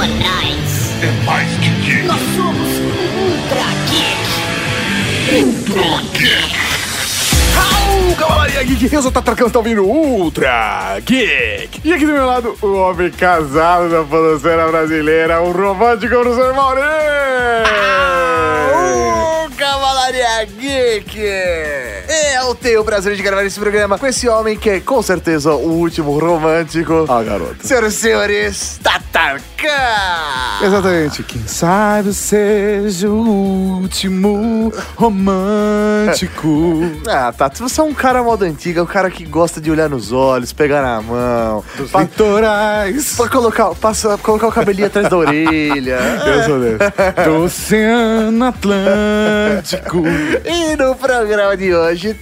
semanais. É mais que geek. Nós somos Ultra Geek. Ultra Geek. Au, Cavalaria Geek, eu sou o Tatarcão, tá ouvindo Ultra Geek. E aqui do meu lado, o homem casado da podosfera brasileira, o romântico professor Mauri. Ô, Cavalaria Geek! Tenho o prazer de gravar esse programa com esse homem que é com certeza o último romântico. Ah, garoto. Senhoras e senhores, Tatarkan! Exatamente. Quem sabe seja o último romântico. Ah, Tato, você é um cara moda antiga, um cara que gosta de olhar nos olhos, pegar na mão, Dos pa- litorais. pra colocar, passa, colocar o cabelinho atrás da orelha. Eu sou desse. Do Oceano Atlântico. E no programa de hoje,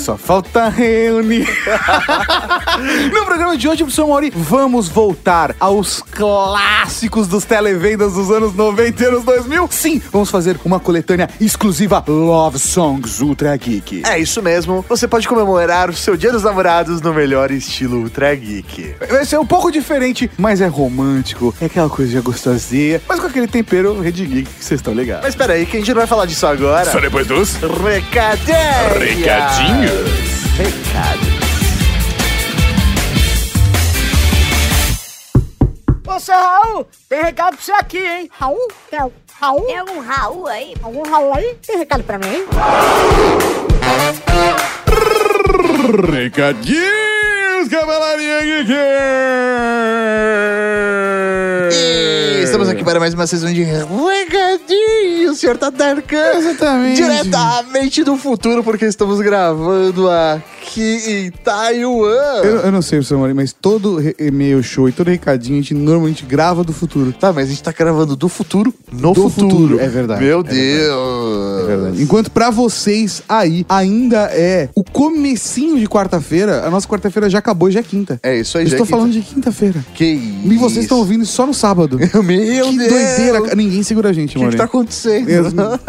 Só falta reunir. no programa de hoje, professor Mauri, vamos voltar aos clássicos dos televendas dos anos 90 e anos 2000. Sim, vamos fazer uma coletânea exclusiva Love Songs Ultra Geek. É isso mesmo, você pode comemorar o seu dia dos namorados no melhor estilo Ultra Geek. Vai ser um pouco diferente, mas é romântico, é aquela coisinha gostosinha, mas com aquele tempero Red Geek que vocês estão ligados. Mas peraí, que a gente não vai falar disso agora. Só depois dos Recadinhos! Recadinhos. Recado. Ô, seu Raul, tem recado pra você aqui, hein? Raul? Tem algum Raul? Tem algum Raul aí? Algum Raul aí? Tem recado pra mim, hein? Recadinhos, Cavalaria Geek! E aqui para mais uma sessão de recadinhos, senhor Tatarkan. Exatamente. Diretamente do futuro, porque estamos gravando aqui em Taiwan. Eu, eu não sei, professor Mauri, mas todo re- e-mail show e todo recadinho a gente normalmente grava do futuro. Tá, mas a gente tá gravando do futuro no Do futuro. é verdade, Meu é Deus. É verdade. Enquanto pra vocês aí ainda é o comecinho de quarta-feira, a nossa quarta-feira já acabou, já é quinta. É isso aí, Eu já estou é falando de quinta-feira. Que isso. E vocês estão ouvindo só no sábado. Meu que doideira, cara. Ninguém segura a gente, O que, que tá acontecendo? Eu,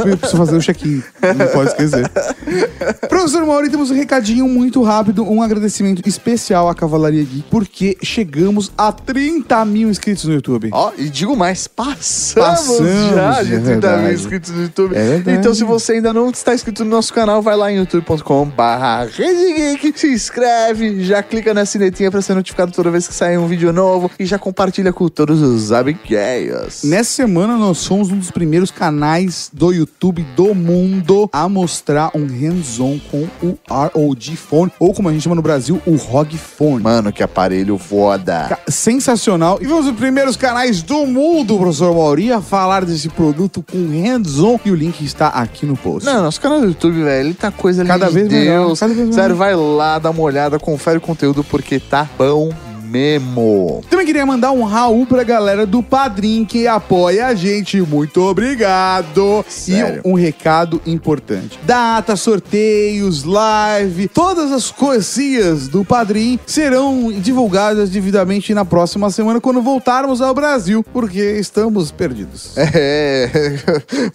eu preciso fazer o check-in. Não pode esquecer. Professor Mauri, temos um recadinho muito rápido, um agradecimento especial à Cavalaria Geek, porque chegamos a 30 mil inscritos no YouTube. Ó, e digo mais, passamos, Passamos, já de é 30 mil inscritos no YouTube. É. Então, se você ainda não está inscrito no nosso canal, vai lá em youtube.com barra Geek, se inscreve, já clica na sinetinha pra ser notificado toda vez que sair um vídeo novo e já compartilha com todos os amiguinhos. Nessa semana nós somos um dos primeiros canais do YouTube do mundo a mostrar um hands-on com o ROG Phone, ou como a gente chama no Brasil, o ROG Phone. Mano, que aparelho foda. Sensacional. E vamos os primeiros canais do mundo, professor Mauri, a falar desse produto com hands-on. E o link está aqui no post. Não, nosso canal do YouTube, velho, ele tá coisa linda Cada de cada vez melhor. Sério, vai lá, dá uma olhada, confere o conteúdo porque tá bom mesmo. Também queria mandar um Raul pra galera do Padrim que apoia a gente. Muito obrigado. Sério? E um recado importante: data, sorteios, live, todas as coisinhas do Padrim serão divulgadas devidamente na próxima semana quando voltarmos ao Brasil, porque estamos perdidos. É,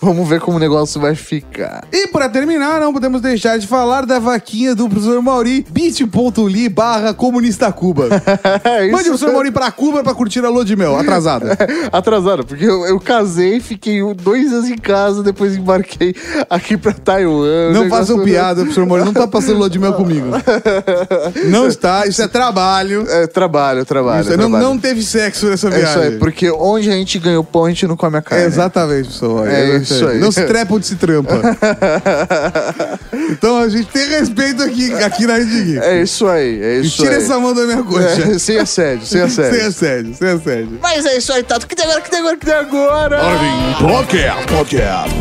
vamos ver como o negócio vai ficar. E para terminar, não podemos deixar de falar da vaquinha do professor Mauri, bit.ly barra comunista Cuba. É Mande o professor Mauri pra Cuba pra curtir a lua de mel, atrasada. Atrasado, porque eu, eu casei, fiquei dois anos em casa, depois embarquei aqui pra Taiwan. Não negócio- façam piada, professor Mauri, não tá passando lua de mel comigo. Não está, isso é trabalho. É, trabalho, trabalho. Isso é- não, trabalho. não teve sexo nessa É viagem. isso aí, porque onde a gente ganhou pão, a gente não come a carne. É exatamente, professor Mauri. É exatamente. isso aí. Não se trepa onde se trampa. então a gente tem respeito aqui, aqui na Rede Geek. É isso aí, é E isso tira aí. essa mão da minha coxa. É, sem assédio, sem assédio. Sem assédio, sem assédio. Mas é isso aí, Tato. Que tem agora, que tem agora, que tem agora? Ordem Podcast. Podcast.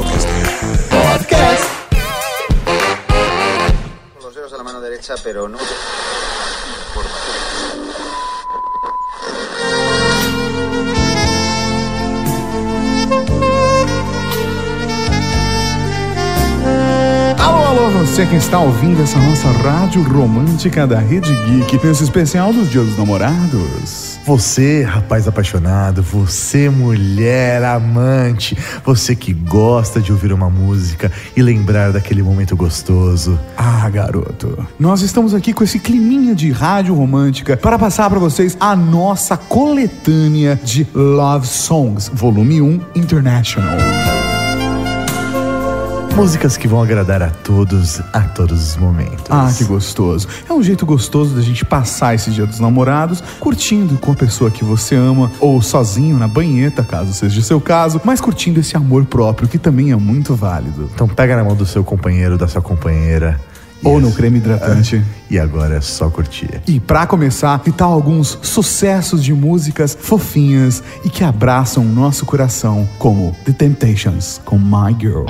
Podcast. Con los dedos a la mano derecha, pero no. Você que está ouvindo essa nossa rádio romântica da Rede Geek, nesse especial dos Dias dos Namorados. Você, rapaz apaixonado, você, mulher amante, você que gosta de ouvir uma música e lembrar daquele momento gostoso. Ah, garoto. Nós estamos aqui com esse climinha de rádio romântica para passar para vocês a nossa coletânea de Love Songs, volume 1 International. Músicas que vão agradar a todos, a todos os momentos. Ah, que gostoso. É um jeito gostoso da gente passar esse dia dos namorados curtindo com a pessoa que você ama ou sozinho na banheta, caso seja o seu caso, mas curtindo esse amor próprio que também é muito válido. Então pega na mão do seu companheiro, da sua companheira. Ou no creme hidratante. E agora é só curtir. E pra começar, tal alguns sucessos de músicas fofinhas e que abraçam o nosso coração, como The Temptations com My Girl.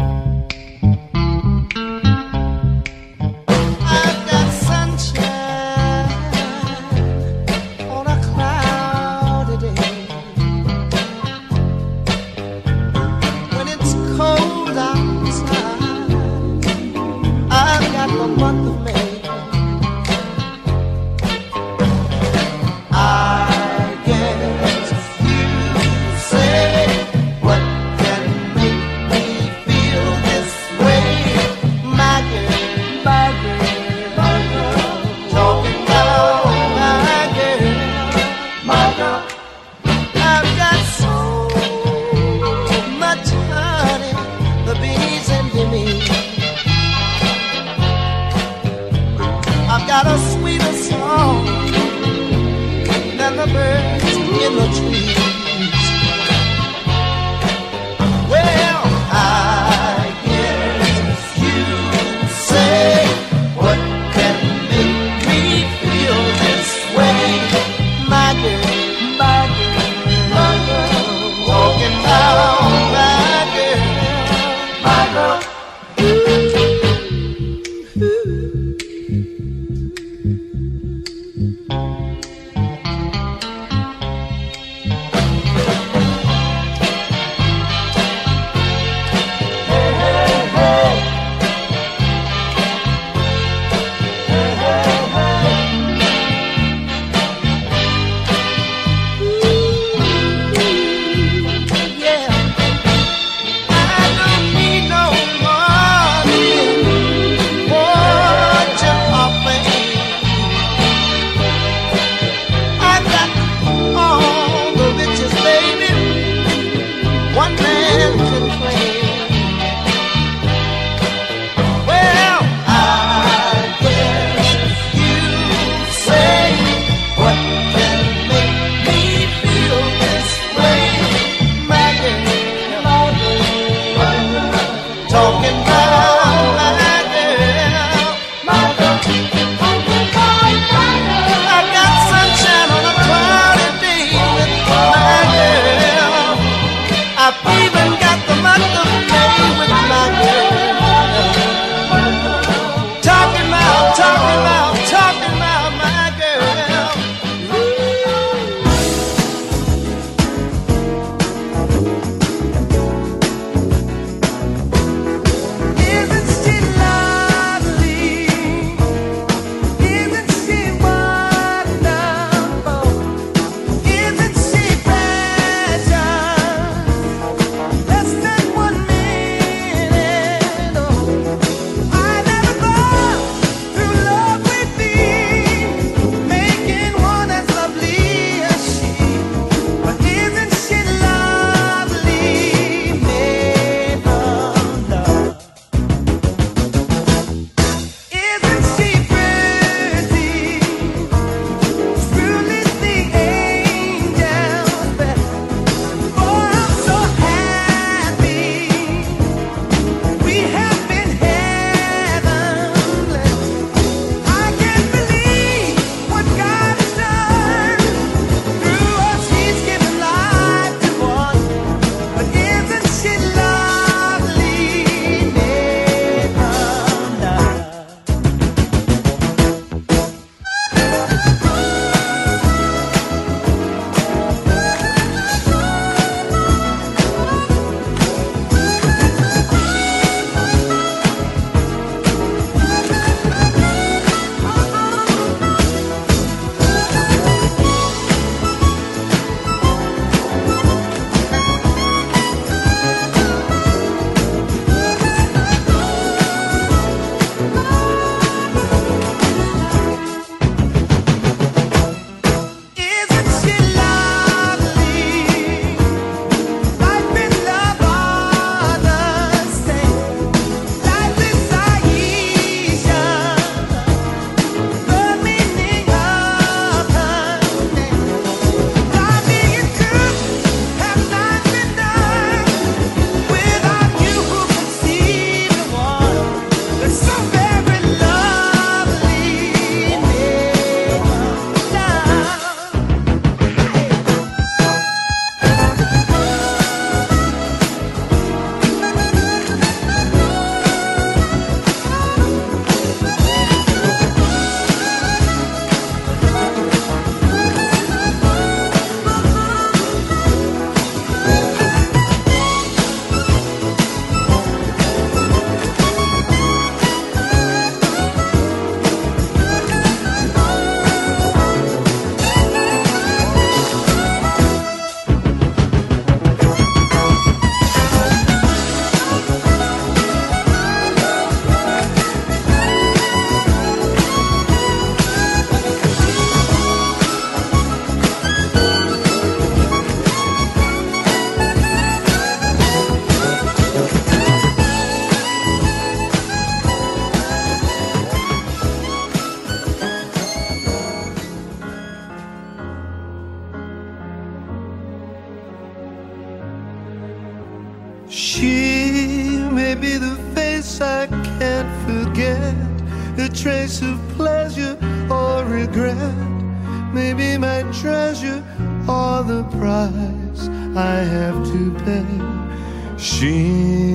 She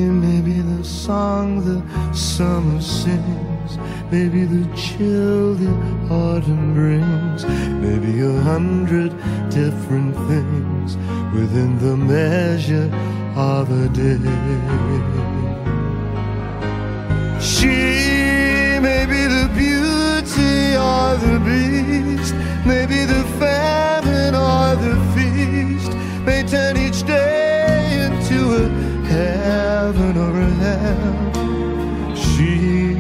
may be the song the summer sings, maybe the chill the autumn brings, maybe a hundred different things within the measure of a day. She may be the beauty or the beast, maybe the famine or the feast, may turn each day heaven or hell. She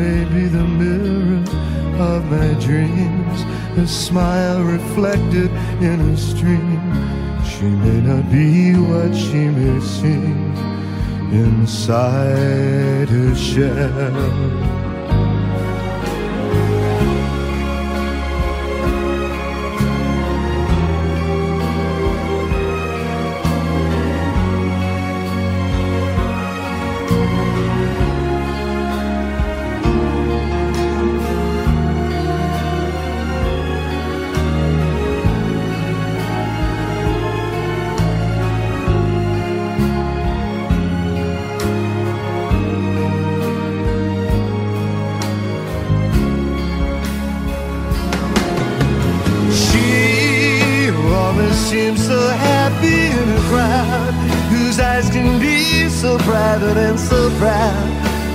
may be the mirror of my dreams, a smile reflected in a stream. She may not be what she may seem inside her shell. So private and so proud.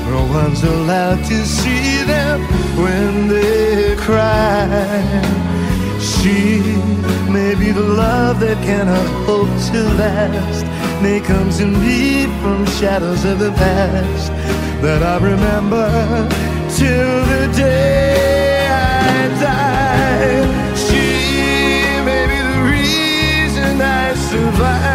No one's allowed to see them when they cry. She may be the love that cannot hope to last, may come to me from shadows of the past that I remember till the day I die. She may be the reason I survive,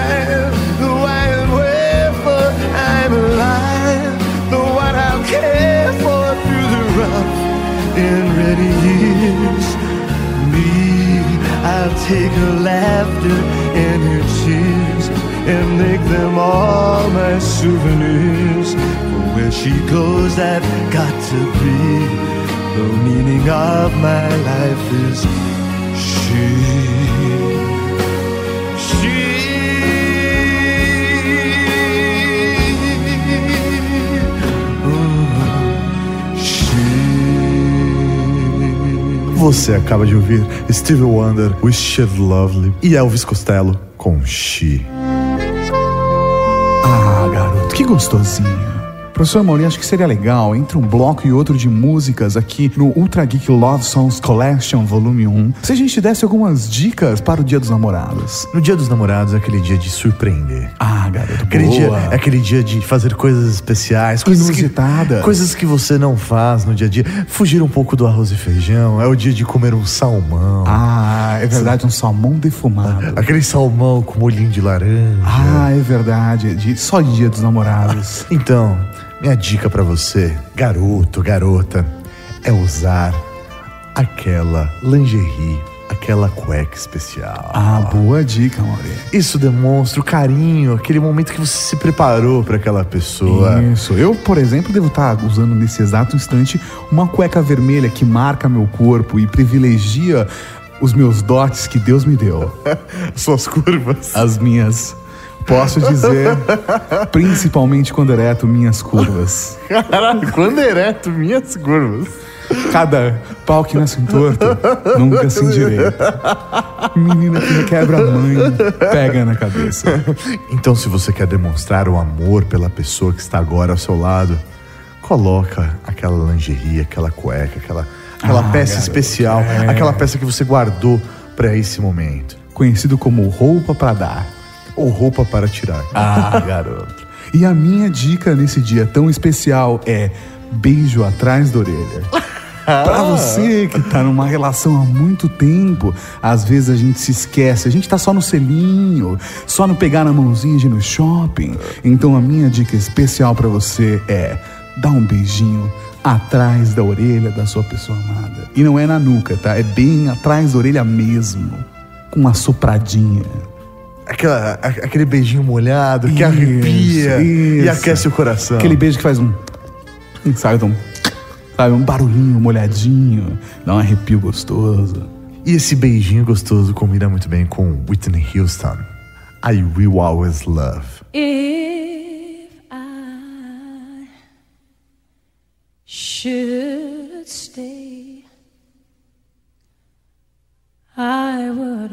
and ready years. Me, I'll take her laughter and her tears and make them all my souvenirs. Where she goes, I've got to be. The meaning of my life is she. Você acaba de ouvir Stevie Wonder, Wish It Lovely e Elvis Costello com She. Ah, garoto, que gostosinho. Professor Mauri, acho que seria legal, entre um bloco e outro de músicas aqui no Ultra Geek Love Songs Collection Volume 1, se a gente desse algumas dicas para o Dia dos Namorados. No Dia dos Namorados é aquele dia de surpreender. Ah, garoto, Aquele boa. dia, é aquele dia de fazer coisas especiais, coisas que, Inusitadas. coisas que você não faz no dia a dia. Fugir um pouco do arroz e feijão. É o dia de comer um salmão. Ah, é verdade, um salmão defumado. Aquele salmão com molhinho de laranja. Ah, é verdade, de, só Dia dos Namorados. Então, minha dica pra você, garoto, garota, é usar aquela lingerie, aquela cueca especial. Ah, boa dica, Mauri. Isso demonstra o carinho, aquele momento que você se preparou pra aquela pessoa. Isso. Eu, por exemplo, devo estar usando nesse exato instante uma cueca vermelha que marca meu corpo e privilegia os meus dotes que Deus me deu. Suas curvas. As minhas. Posso dizer, principalmente quando ereto, minhas curvas. Caralho, quando ereto, minhas curvas. Cada pau que nasce torto nunca se endireita. Menina que quebra a mãe, pega na cabeça. Então, se você quer demonstrar o amor pela pessoa que está agora ao seu lado, coloca aquela lingerie, aquela cueca, aquela, aquela Ah, peça garoto, especial, é. aquela peça que você guardou para esse momento. Conhecido como roupa pra dar. Ou roupa para tirar. Ah, garoto. E a minha dica nesse dia tão especial é beijo atrás da orelha. Pra você que tá numa relação há muito tempo, às vezes a gente se esquece, a gente tá só no selinho, só no pegar na mãozinha de ir no shopping. Então a minha dica especial pra você é dar um beijinho atrás da orelha da sua pessoa amada. E não é na nuca, tá? É bem atrás da orelha mesmo, com uma sopradinha. Aquela, aquele beijinho molhado que Isso, arrepia e isso. aquece o coração. Aquele beijo que faz um. Sabe, um. Sabe, um barulhinho molhadinho, dá um arrepio gostoso. E esse beijinho gostoso combina muito bem com Whitney Houston. I Will Always Love. If I should stay, I would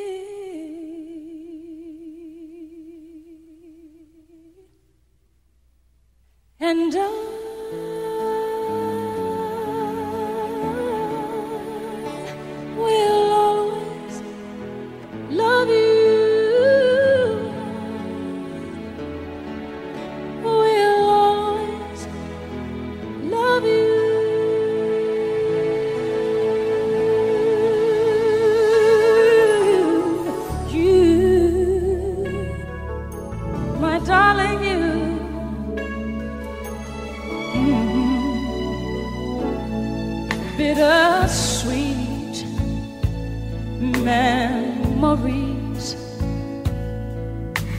And I will always love you.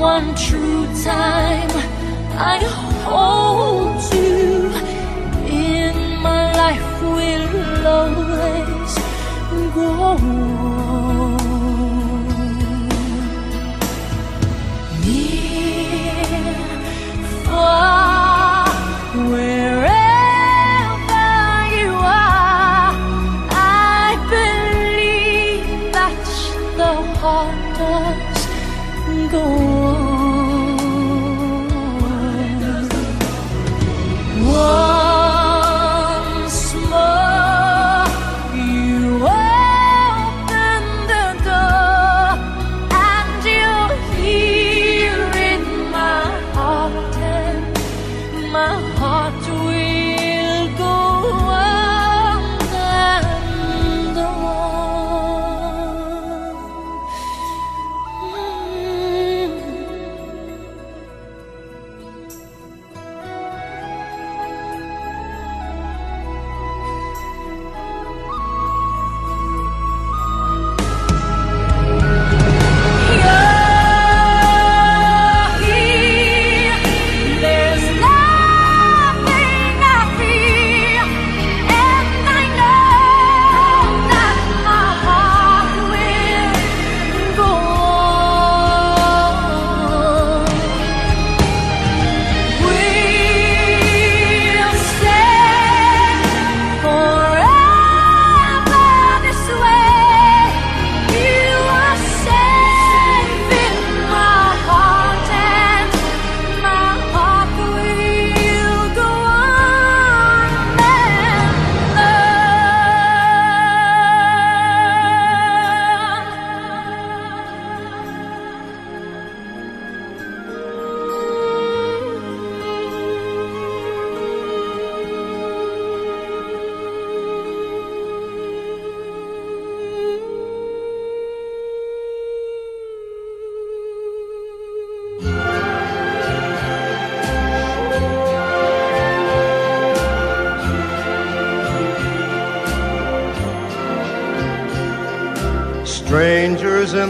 One true time. I hold you in my life will always go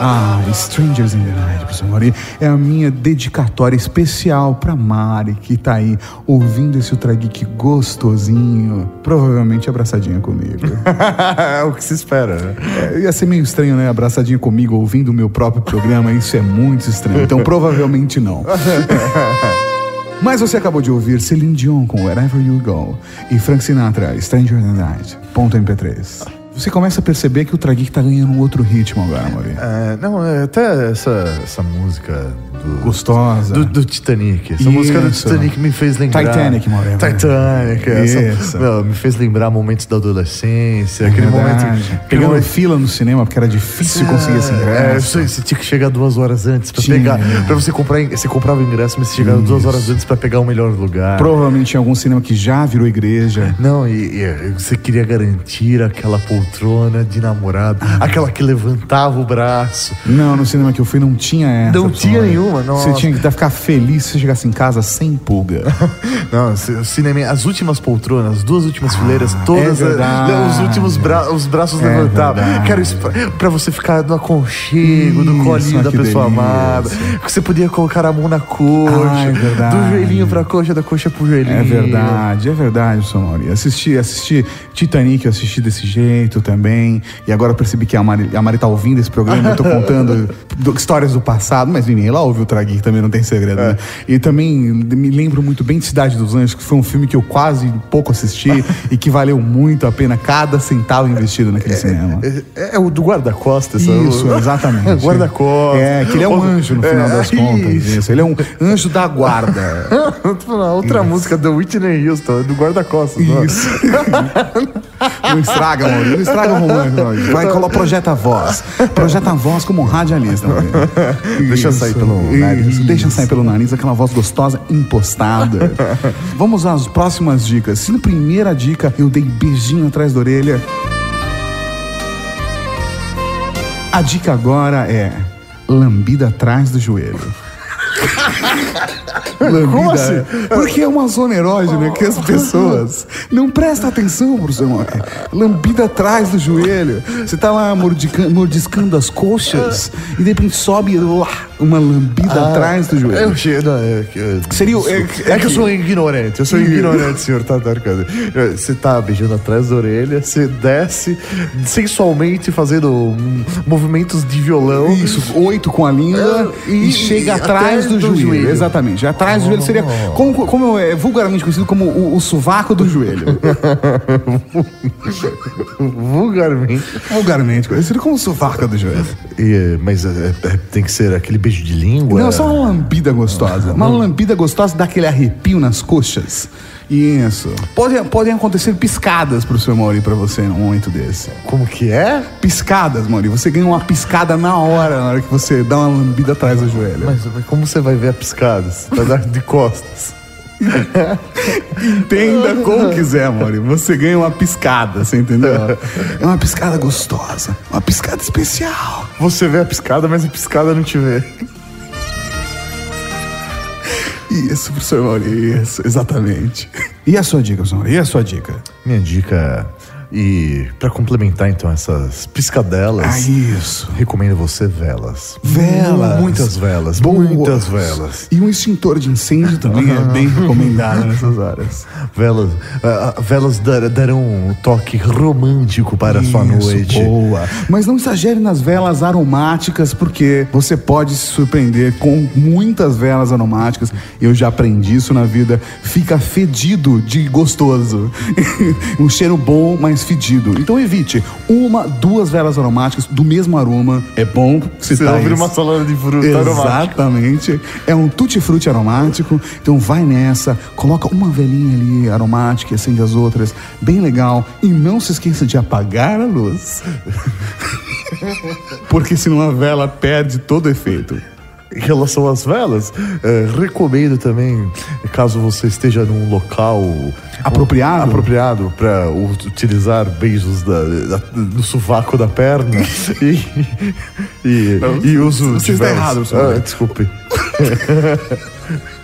Ah, Strangers in the Night, professor Mauri, é a minha dedicatória especial pra Mari, que tá aí ouvindo esse Ultra Geek gostosinho, provavelmente abraçadinha comigo. é o que se espera, né? É, ia ser meio estranho, né? Abraçadinha comigo, ouvindo o meu próprio programa, isso é muito estranho. Então, provavelmente não. Mas você acabou de ouvir Celine Dion com Wherever You Go e Frank Sinatra, Stranger Than Night, ponto MP3. Você começa a perceber que o Trageek tá ganhando um outro ritmo agora, Maurício. É, não, é, até essa, essa música do, Gostosa. do, do Titanic. Essa música do Isso. Titanic me fez lembrar. Titanic, Maurício. Titanic. Essa, Isso. meu, me fez lembrar momentos da adolescência. aquele É Verdade. momento. aquele Pegando momento- fila no cinema, porque era difícil conseguir esse É, ingresso. você, você tinha que chegar duas horas antes pra Tinha. pegar. Pra você comprar. Você comprava o ingresso, mas você chegava duas horas antes pra pegar o melhor lugar. Provavelmente tinha algum cinema que já virou igreja. Não, e, e você queria garantir aquela poltrona de namorado, aquela que levantava o braço. Não, no cinema que eu fui não tinha essa. Não tinha né? Nenhuma, nossa. Você tinha que ficar feliz se você chegasse em casa sem pulga. Não, o cinema, as últimas poltronas, as duas últimas fileiras, todas, é os últimos bra os braços É levantados. isso pra, você ficar no aconchego, do Isso, colinho da que pessoa delícia. amada. Que você podia colocar a mão na coxa, Ah, é do joelhinho pra coxa, da coxa pro joelhinho. É verdade, é verdade, Mauri. Assisti, assisti Titanic, eu assisti desse jeito também. E agora eu percebi que a Mari, a Mari tá ouvindo esse programa, eu tô contando do- histórias do passado, mas ninguém ela ouve o Trageek, também não tem segredo, né? E também me lembro muito bem de Cidade dos Anjos, que foi um filme que eu quase pouco assisti e que valeu muito a pena cada centavo investido naquele cinema. É, é o do guarda-costas. Isso, exatamente. guarda-costas. É, que ele é um anjo no final É, das contas. isso. Isso. Ele é um anjo da guarda. Outra música do Whitney Houston, do guarda-costas. não. Isso. Não estraga, Maurício. Não estraga o romance, Maurício. Vai, coloca, projeta a voz. Projeta a voz como um radialista, Maurício. Deixa sair pelo nariz. Isso, Deixa sair pelo nariz, aquela voz gostosa, impostada. Vamos às próximas dicas. Se na primeira dica eu dei beijinho atrás da orelha, a dica agora é lambida atrás do joelho. Lambida, Como assim? Porque é uma zona erógena que as pessoas não prestam atenção, Moca. Lambida atrás do joelho. Você tá lá mordiscando as coxas e de repente sobe lá, uma lambida atrás do joelho. Eu che- não, é, que- é- Seria é- é, que eu sou ignorante, eu sou ignorante, senhor Tatarcada. Você tá beijando atrás da orelha, você desce sensualmente fazendo movimentos de violão. Isso, oito com a língua É, e, e- chega e atrás do, do joelho. joelho. Exatamente. Atrás do joelho seria como, como é vulgarmente conhecido como o, o sovaco do joelho. Vulgarmente. vulgarmente conhecido como o sovaco do joelho. E, é, mas é, é, tem que ser aquele beijo de língua. Não, só uma lambida gostosa. Uma lambida gostosa dá aquele arrepio nas coxas. Isso. Podem, podem acontecer piscadas pro seu Mauri pra você num momento desse. Como que é? Piscadas, Mauri. Você ganha uma piscada na hora, na hora que você dá uma lambida atrás do joelho. Mas, mas como você vai ver a piscada? Você vai dar de costas. Entenda como quiser, Mauri. Você ganha uma piscada, você entendeu? É uma piscada gostosa. Uma piscada especial. Você vê a piscada, mas a piscada não te vê. Isso, professor Mauri. Isso, exatamente. E a sua dica, professor? E a sua dica? Minha dica E pra complementar então essas piscadelas, Ah, isso. recomendo você velas. Velas. Muitas velas, Boas. muitas velas. E um extintor de incêndio também é bem recomendado nessas horas. Velas, ah, velas dar- darão um toque romântico para a sua Isso, noite. Boa. Mas não exagere nas velas aromáticas, porque você pode se surpreender com muitas velas aromáticas. Eu já aprendi isso na vida. Fica fedido de gostoso. um cheiro bom, mas fedido. Então evite uma, duas velas aromáticas do mesmo aroma. É bom Você citar vai ouvir isso. uma salada de fruta aromática. Exatamente. É um tutti-frutti aromático. Então vai nessa, coloca uma velinha ali aromática e acende as outras. Bem legal. E não se esqueça de apagar a luz. Porque senão a vela perde todo o efeito. Em relação às velas, eh, recomendo também, caso você esteja num local Apropriado? apropriado para utilizar beijos da, da- do sovaco da perna e, e, e uso você de está velas. errado, senhor. Ah, desculpe.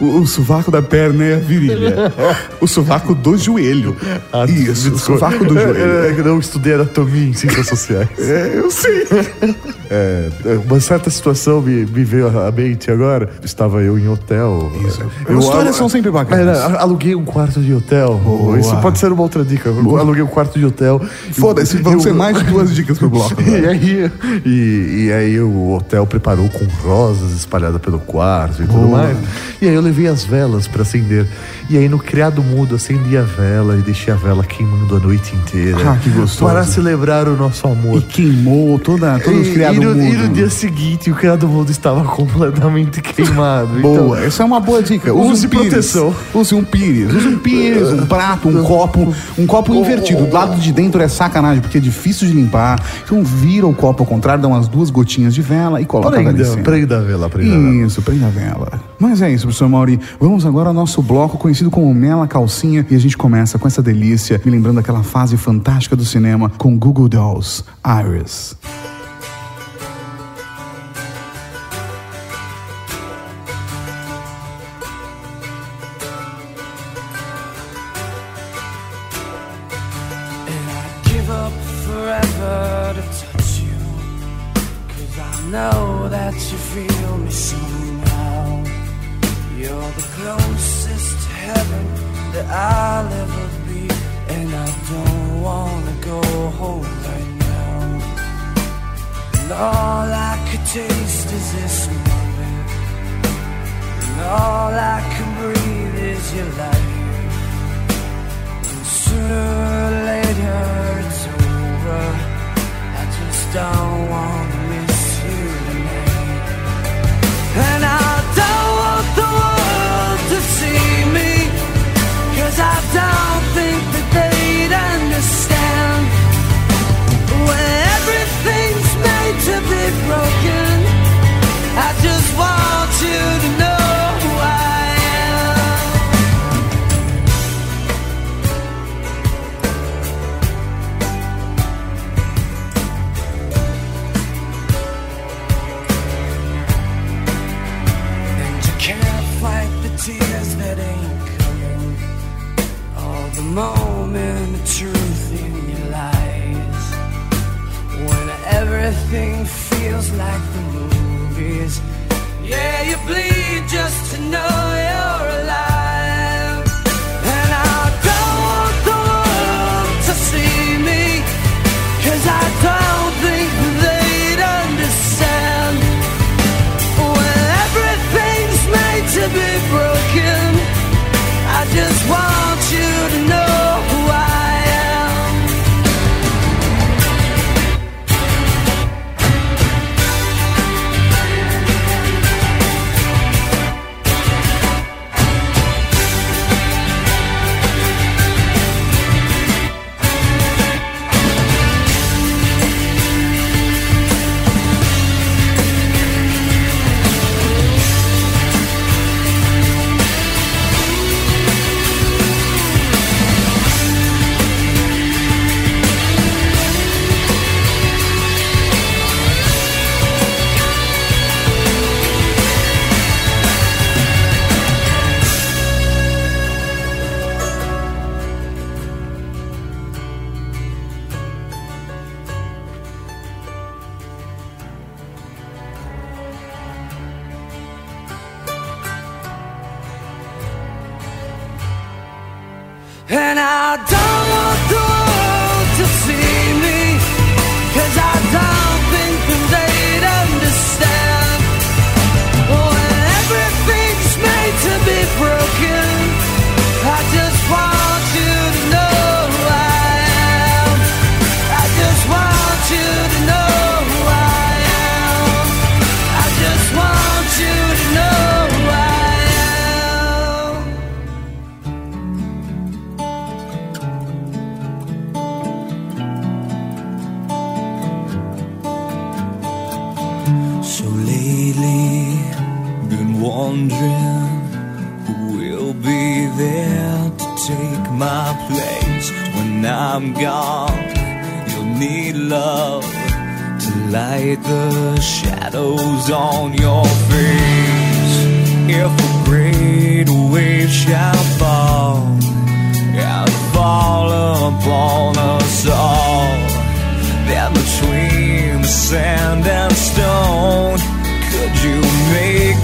O, o sovaco da perna é a virilha. O sovaco do joelho. Ah, Isso, o sovaco do joelho. É, é que não estudei anatomia em ciências sociais. É, eu sei. É, uma certa situação me, me veio à mente agora. Estava eu em hotel. Isso. Eu As histórias são sempre bacanas. Era, aluguei um quarto de hotel. Boa. Isso pode ser uma outra dica. Eu aluguei um quarto de hotel. Foda-se, vão Eu- ser mais duas dicas pro bloco. E aí, e, e aí o hotel preparou com rosas espalhadas pelo quarto e tudo Boa. mais. E aí eu levei as velas pra acender. E aí no criado mudo acendi a vela e deixei a vela queimando a noite inteira. Ah, que gostoso. Para celebrar o nosso amor. E queimou toda, todos os criados no, e no mudo. dia seguinte o criado mudo estava completamente queimado. Boa, Então, essa é uma boa dica. use um pires. proteção. Use um pires. Use um pires, um prato, um copo. Um copo invertido. Do lado de dentro é sacanagem, porque é difícil de limpar. Então vira o copo ao contrário, dá umas duas gotinhas de vela e coloca a vela prenda, prenda a vela, prenda a vela. Isso, prenda a vela. Mas é isso, professor Mauri. Vamos agora ao nosso bloco conhecido como Mela Calcinha. E a gente começa com essa delícia, me lembrando aquela fase fantástica do cinema com Google Dolls, Iris. love to light the shadows on your face. If a great wave shall fall and fall upon us all, then between the sand and stone, could you make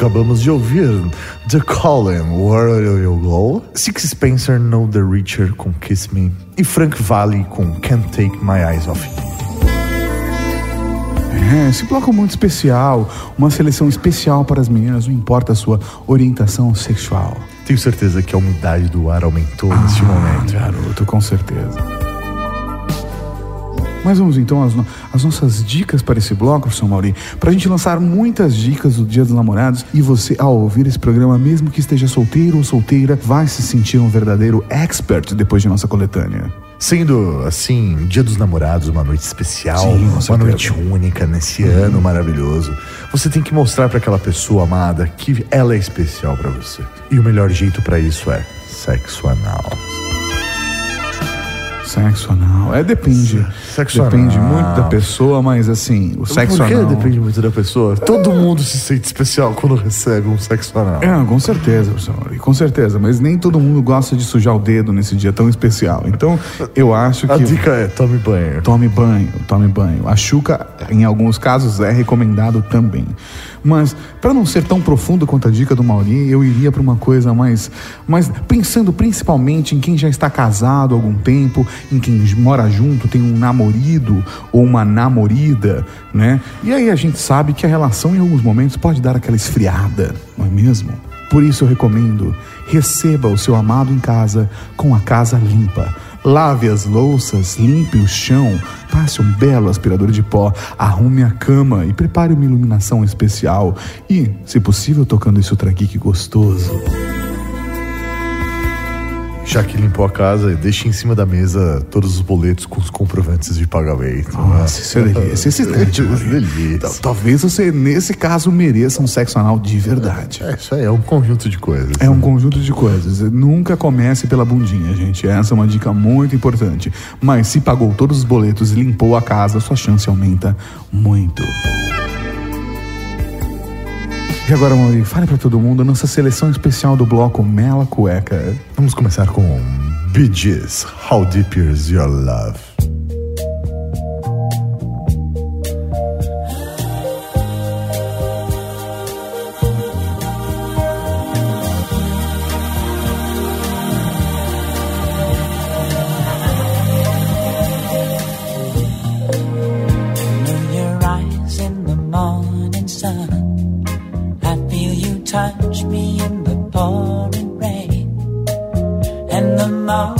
acabamos de ouvir The Calling, Where Will You Go? Six Spencer, Know The Richer com Kiss Me e Frank Valli com Can't Take My Eyes Off You. É, esse bloco muito especial, uma seleção especial para as meninas, não importa a sua orientação sexual. Tenho certeza que a umidade do ar aumentou neste momento. Garoto, com certeza. Mas vamos então às, no- às nossas dicas para esse bloco, professor Mauri, para a gente lançar muitas dicas do Dia dos Namorados e você, ao ouvir esse programa, mesmo que esteja solteiro ou solteira, vai se sentir um verdadeiro expert depois de nossa coletânea. Sendo assim, Dia dos Namorados, uma noite especial, Sim, uma certeza. noite única nesse ano maravilhoso. Você tem que mostrar para aquela pessoa amada que ela é especial para você. E o melhor jeito para isso é sexo anal. Sexo anal. É, depende. Sexo depende anal. muito da pessoa, mas assim, o sexo Por que anal. depende muito da pessoa? Todo mundo se sente especial quando recebe um sexo anal. É, com certeza, professor com certeza. Mas nem todo mundo gosta de sujar o dedo nesse dia tão especial. Então, eu acho que. A dica é tome banho. Tome banho, tome banho. A chuca, em alguns casos, é recomendado também. Mas, para não ser tão profundo quanto a dica do Mauri, eu iria para uma coisa mais, mais. Pensando principalmente em quem já está casado há algum tempo, em quem mora junto, tem um namorido ou uma namorida, né? E aí a gente sabe que a relação, em alguns momentos, pode dar aquela esfriada, não é mesmo? Por isso eu recomendo, receba o seu amado em casa com a casa limpa. Lave as louças, limpe o chão, passe um belo aspirador de pó, arrume a cama e prepare uma iluminação especial. E, se possível, tocando esse geek gostoso. Já que limpou a casa, deixe em cima da mesa todos os boletos com os comprovantes de pagamento. Nossa, isso é delícia. Esse é Isso é delícia. Tal- Talvez você, nesse caso, mereça um sexo anal de verdade. É, isso aí é um conjunto de coisas. É um conjunto de coisas. Nunca comece pela bundinha, gente. Essa é uma dica muito importante. Mas se pagou todos os boletos e limpou a casa, sua chance aumenta muito. E agora, Mauri, fale pra todo mundo nossa seleção especial do bloco Mela Cueca. Vamos começar com Bee Gees, How Deep Is Your Love? And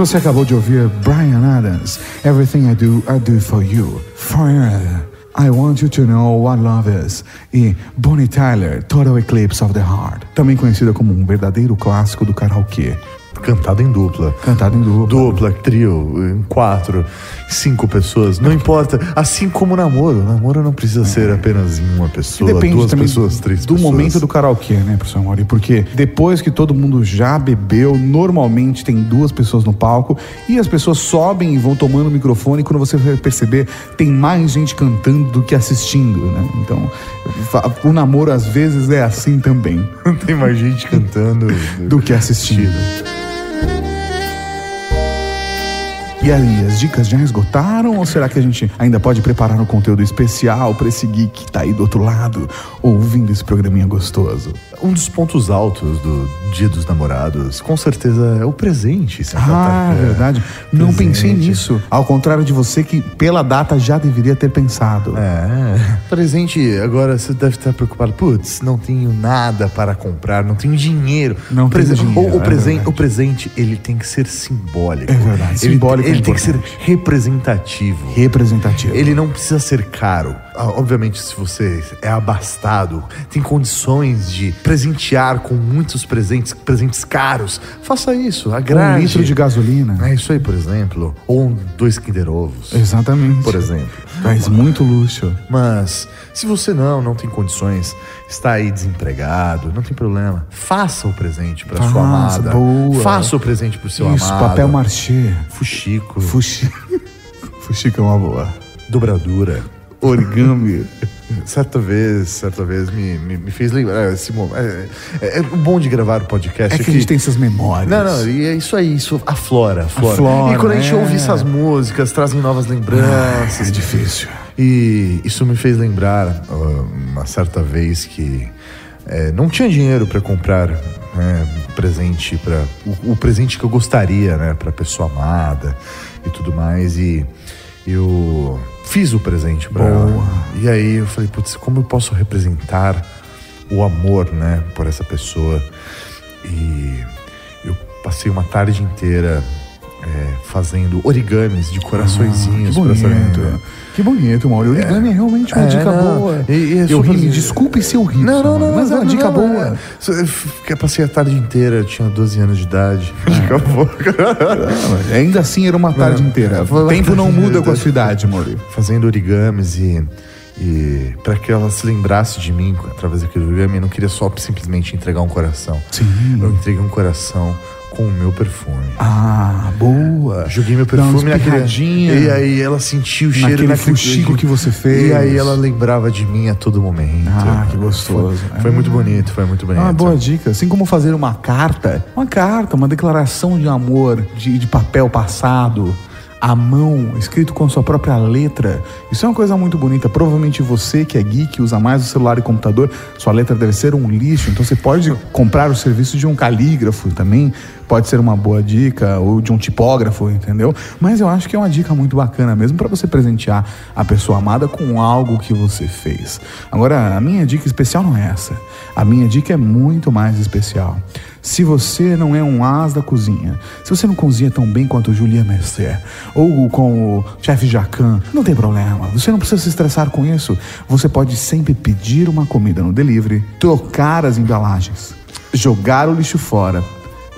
Você acabou de ouvir Brian Adams, Everything I Do, I Do For You. Forever, I Want You To Know What Love Is. E Bonnie Tyler, Total Eclipse of the Heart. Também conhecida como um verdadeiro clássico do karaokê. Cantado em dupla. Cantado em dupla. Dupla, trio, quatro, cinco pessoas, não importa. Assim como o namoro. Namoro não precisa ser apenas em uma pessoa, depende duas também pessoas, três do pessoas. momento do karaokê, né, professor Mauri? Porque depois que todo mundo já bebeu, normalmente tem duas pessoas no palco e as pessoas sobem e vão tomando o microfone. E quando você vai perceber, tem mais gente cantando do que assistindo, né? Então, o namoro às vezes é assim também. Tem mais gente cantando do que assistindo. E aí, as dicas já esgotaram ou será que a gente ainda pode preparar um conteúdo especial para esse geek que tá aí do outro lado, ouvindo esse programinha gostoso? Um dos pontos altos do Dia dos Namorados, com certeza, é o presente. se Ah, é, verdade. Não presente. pensei nisso. Ao contrário de você que pela data já deveria ter pensado. É. Presente, agora você deve estar preocupado. Putz, não tenho nada para comprar, não tenho dinheiro. Não o tenho dinheiro, o, o é presen- verdade. o presente, ele tem que ser simbólico. É verdade, Ele, simbólico é ele tem que ser representativo. Representativo. Ele não precisa ser caro. Ah, Obviamente, se você é abastado, tem condições de presentear com muitos presentes, presentes caros, faça isso, agrade. Um litro de gasolina. É isso aí, por exemplo. Ou dois Kinder Ovos. Exatamente. Por exemplo. Traz muito luxo. Mas se você não, não tem condições, está aí desempregado, não tem problema. Faça o presente para sua amada. boa. Faça o presente para o seu Isso, amado. papel marchê. Fuxico. Fuxi... Fuxico é uma boa. Dobradura. Origami. Certa vez, certa vez me, me, me fez lembrar esse momento. É, é, é bom de gravar o podcast. É que a gente tem essas memórias. Não, não, e é isso aí, isso aflora, aflora. Aflora, e quando a gente é. ouve essas músicas, trazem novas lembranças. É difícil. E isso me fez lembrar ah, uma certa vez que eh, não tinha dinheiro para comprar né, presente para o, o presente que eu gostaria, né, para pessoa amada e tudo mais e eu fiz o presente para ela. E aí eu falei, putz, como eu posso representar o amor, né, por essa pessoa? E eu passei uma tarde inteira eh, fazendo origamis de coraçõezinhos Ah, pra essa bonito. Que bonito, Mauro. Origami é, realmente uma É, dica não. boa. E- e é eu ri, me desculpe se eu ri. Não, não, não, Mas é uma não, dica não, boa. é. Eu passei a tarde inteira, eu tinha 12 anos de idade. Dica boa. Mas Ainda assim era uma tarde inteira. O tempo não muda com a sua idade, Mauro. Fazendo origamis e. E para que ela se lembrasse de mim através daquele origami, eu não queria só simplesmente entregar um coração. Sim. Eu entreguei um coração com o meu perfume. Ah, boa. Joguei meu perfume naquele... E aí ela sentiu o cheiro Naquele naquele- fuxico que você fez. E aí ela lembrava de mim a todo momento. Ah, que gostoso. Foi, foi muito bonito, foi muito bonito. Uma boa dica. Assim como fazer uma carta, uma carta, uma declaração de amor de, de papel passado, à mão, escrito com sua própria letra. Isso é uma coisa muito bonita. Provavelmente você que é geek, usa mais o celular e computador, sua letra deve ser um lixo. Então você pode comprar o serviço de um calígrafo também. Pode ser uma boa dica, ou de um tipógrafo, entendeu? Mas eu acho que é uma dica muito bacana mesmo para você presentear a pessoa amada com algo que você fez. Agora, a minha dica especial não é essa. A minha dica é muito mais especial. Se você não é um as da cozinha, se você não cozinha tão bem quanto o Julien Mercier ou com o chefe Jacan, não tem problema. Você não precisa se estressar com isso. Você pode sempre pedir uma comida no delivery, trocar as embalagens, jogar o lixo fora,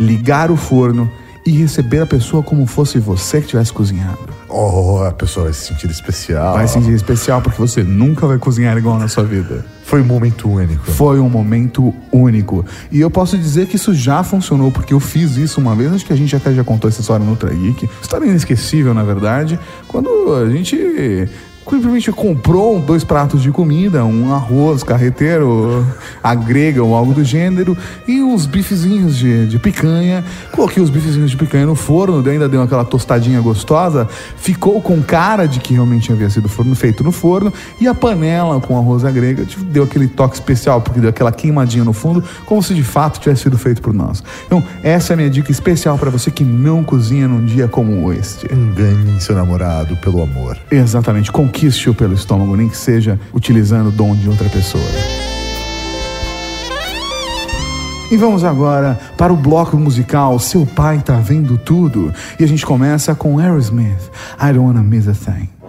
ligar o forno e receber a pessoa como fosse você que tivesse cozinhado. Oh, a pessoa vai se sentir especial. Vai se sentir especial porque você nunca vai cozinhar igual na sua vida. Foi um momento único. Foi um momento único. E eu posso dizer que isso já funcionou, porque eu fiz isso uma vez, acho que a gente até já contou essa história no Ultra Geek. História inesquecível, na verdade, quando a gente simplesmente comprou dois pratos de comida, um arroz carreteiro, a grega ou algo do gênero, e uns bifezinhos de, de picanha. Coloquei os bifezinhos de picanha no forno, ainda deu aquela tostadinha gostosa, ficou com cara de que realmente havia sido forno, feito no forno, e a panela com arroz à grega tipo, deu aquele toque especial, porque deu aquela queimadinha no fundo, como se de fato tivesse sido feito por nós. Então, essa é a minha dica especial para você que não cozinha num dia como este. Engane seu namorado pelo amor. Exatamente, conquiste-o pelo estômago, nem que seja utilizando o dom de outra pessoa. E vamos agora para o bloco musical Seu Pai Tá Vendo Tudo. E a gente começa com Aerosmith, I Don't Wanna Miss a Thing.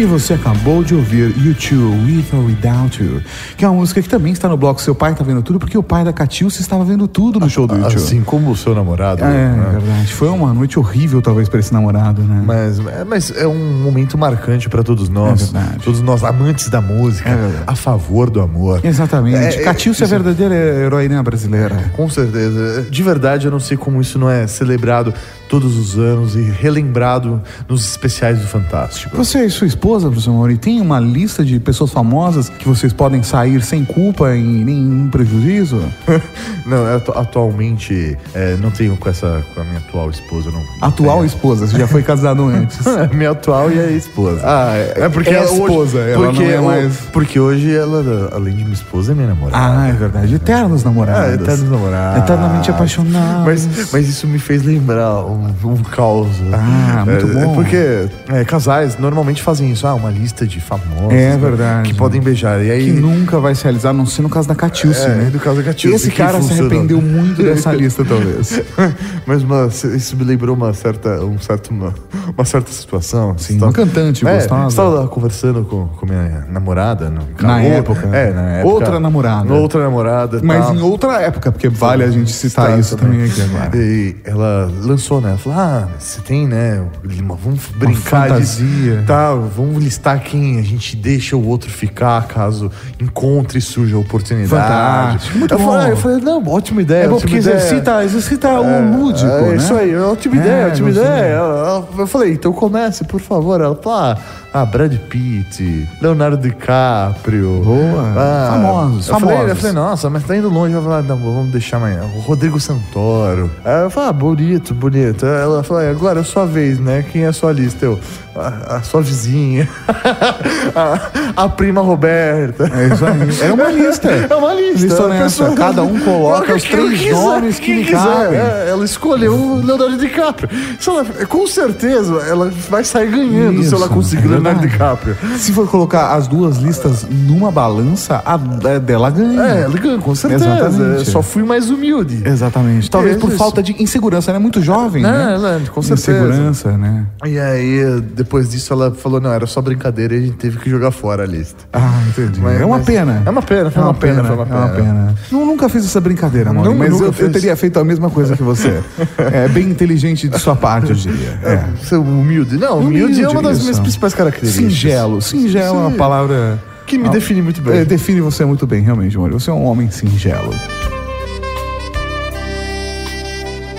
E você acabou de ouvir YouTube With or Without You, que é uma música que também está no bloco Seu Pai Tá Vendo Tudo, porque o pai da Catilce estava vendo tudo no show do YouTube. Assim como o seu namorado. É, né? verdade. Foi uma noite horrível, talvez, para esse namorado, né? Mas, é- mas é um momento marcante para todos nós. É verdade. todos nós, amantes da música, É a favor do amor. Exatamente. É, é, Catilce é a isso- verdadeira heroína brasileira. Com certeza. De verdade, eu não sei como isso não é celebrado todos os anos e relembrado nos especiais do Fantástico. Você e sua esposa professor Mauri, tem uma lista de pessoas famosas que vocês podem sair sem culpa e nenhum prejuízo? Não, atualmente é, não tenho com essa com a minha atual esposa, não. Atual esposa, você já foi casado antes. minha atual e a esposa. Ah, é- porque é ela esposa, hoje, ela porque não é mais- Porque hoje ela, além de minha esposa, é minha namorada. Ah, é verdade. Eternos namorados. Ah, eternos namorados. Eternamente apaixonados. Mas, mas isso me fez lembrar um, um caos. Ah, muito É, bom. Porque é, casais normalmente fazem isso. Ah, uma lista de famosos. É verdade. Que podem beijar. E aí... Que nunca vai se realizar, a não ser no caso da Catiúcia, É, né? no caso da Catiúcia, Esse cara se funcionou. arrependeu muito dessa lista, talvez. Mas uma- isso me lembrou uma certa, um certo, uma, uma certa situação. Sim, uma cantante é, gostosa. Estava conversando com, com minha namorada. No, Na ou- época. É, na época. Outra namorada. Outra namorada. Mas tal. em outra época, porque vale a gente citar Tá, isso também aqui agora. E ela lançou, né? Ela falou: Ah, você tem, né? Uma, vamos brincar fantasia. de. Tá, vamos listar quem a gente deixa o outro ficar caso encontre e surja a oportunidade. Fantástico, muito eu bom. Falei, eu falei, não, ótima ideia. É bom porque ideia. exercita, exercita o lúdico, É, né? isso aí, ótima É, ideia, ótima ideia. Ela- eu falei, então comece, por favor. Ela falou, ah, ah, Brad Pitt, Leonardo DiCaprio. Boa, ah, famosos, eu Falei, eu famosos. falei, nossa, mas tá indo longe. Eu falei, não, vamos deixar amanhã. O Rodrigo Santoro. Aí eu falei, ah, bonito, bonito. Aí Ela falou, agora é sua vez, né? Quem é a sua lista? Eu, a, a sua vizinha. a, a prima Roberta. É isso aí. Era uma lista. É uma lista. Lista honesta. pessoa- Cada um coloca os três quiser, nomes que lhe quiser. cabem. É, ela escolheu o Leonardo DiCaprio. Se ela- com certeza, ela vai sair ganhando se Isso, ela conseguir é Leonardo. DiCaprio. Se for colocar as duas listas numa balança, a dela ganha. É, ela ganha, com certeza. Exatamente. Eu Só fui mais humilde. Exatamente. Talvez É, por isso. falta de insegurança. Ela é muito jovem, Não, né? ela, com certeza. Insegurança, né? E aí, depois disso, ela falou: não, era só brincadeira e a gente teve que jogar fora a lista. Ah, entendi. Mas- é uma mas- pena. É uma pena, foi É uma pena, foi É uma pena. Nu- nunca fiz essa brincadeira, mano. Não, Mas eu, eu teria feito a mesma coisa que você. é bem inteligente de sua parte, eu diria. É. Ser humilde. Não, humilde, é uma das minhas isso. principais características. Singelo. Singelo é uma Sim. palavra. Que me Ah, define muito bem. É, define você muito bem, realmente, amor. Você é um homem singelo.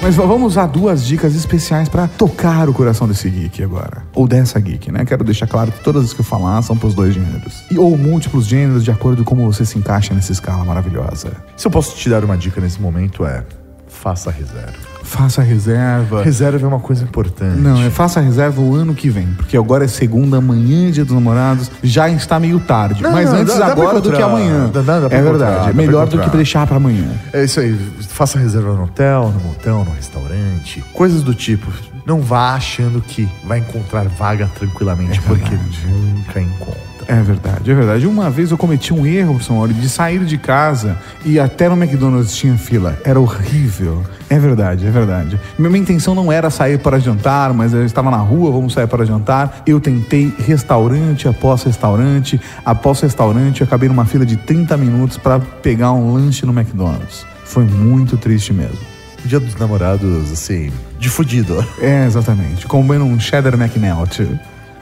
Mas vamos usar duas dicas especiais pra tocar o coração desse geek agora. Ou dessa geek, né? Quero deixar claro que todas as que eu falar são pros dois gêneros. E, ou múltiplos gêneros, de acordo com como você se encaixa nessa escala maravilhosa. Se eu posso te dar uma dica nesse momento é faça a reserva. Faça a reserva. Reserva é uma coisa importante. Não, é faça a reserva o ano que vem, porque agora é segunda, amanhã, dia dos namorados, já está meio tarde. Não, mas não, antes dá- dá agora do que amanhã. Dá- dá- dá é verdade. dá É melhor do que deixar para amanhã. É isso aí. Faça reserva no hotel, no motel, no restaurante. Coisas do tipo. Não vá achando que vai encontrar vaga tranquilamente, porque nunca encontra. É verdade, é verdade. Uma vez eu cometi um erro, Mauro, de sair de casa e até no McDonald's tinha fila. Era horrível. É verdade, é verdade. Minha intenção não era sair para jantar, mas eu estava na rua, vamos sair para jantar. Eu tentei restaurante após restaurante, após restaurante, eu acabei numa fila de 30 minutos para pegar um lanche no McDonald's. Foi muito triste mesmo. Dia dos namorados, assim, de fudido. É, exatamente. Comendo um cheddar McNelt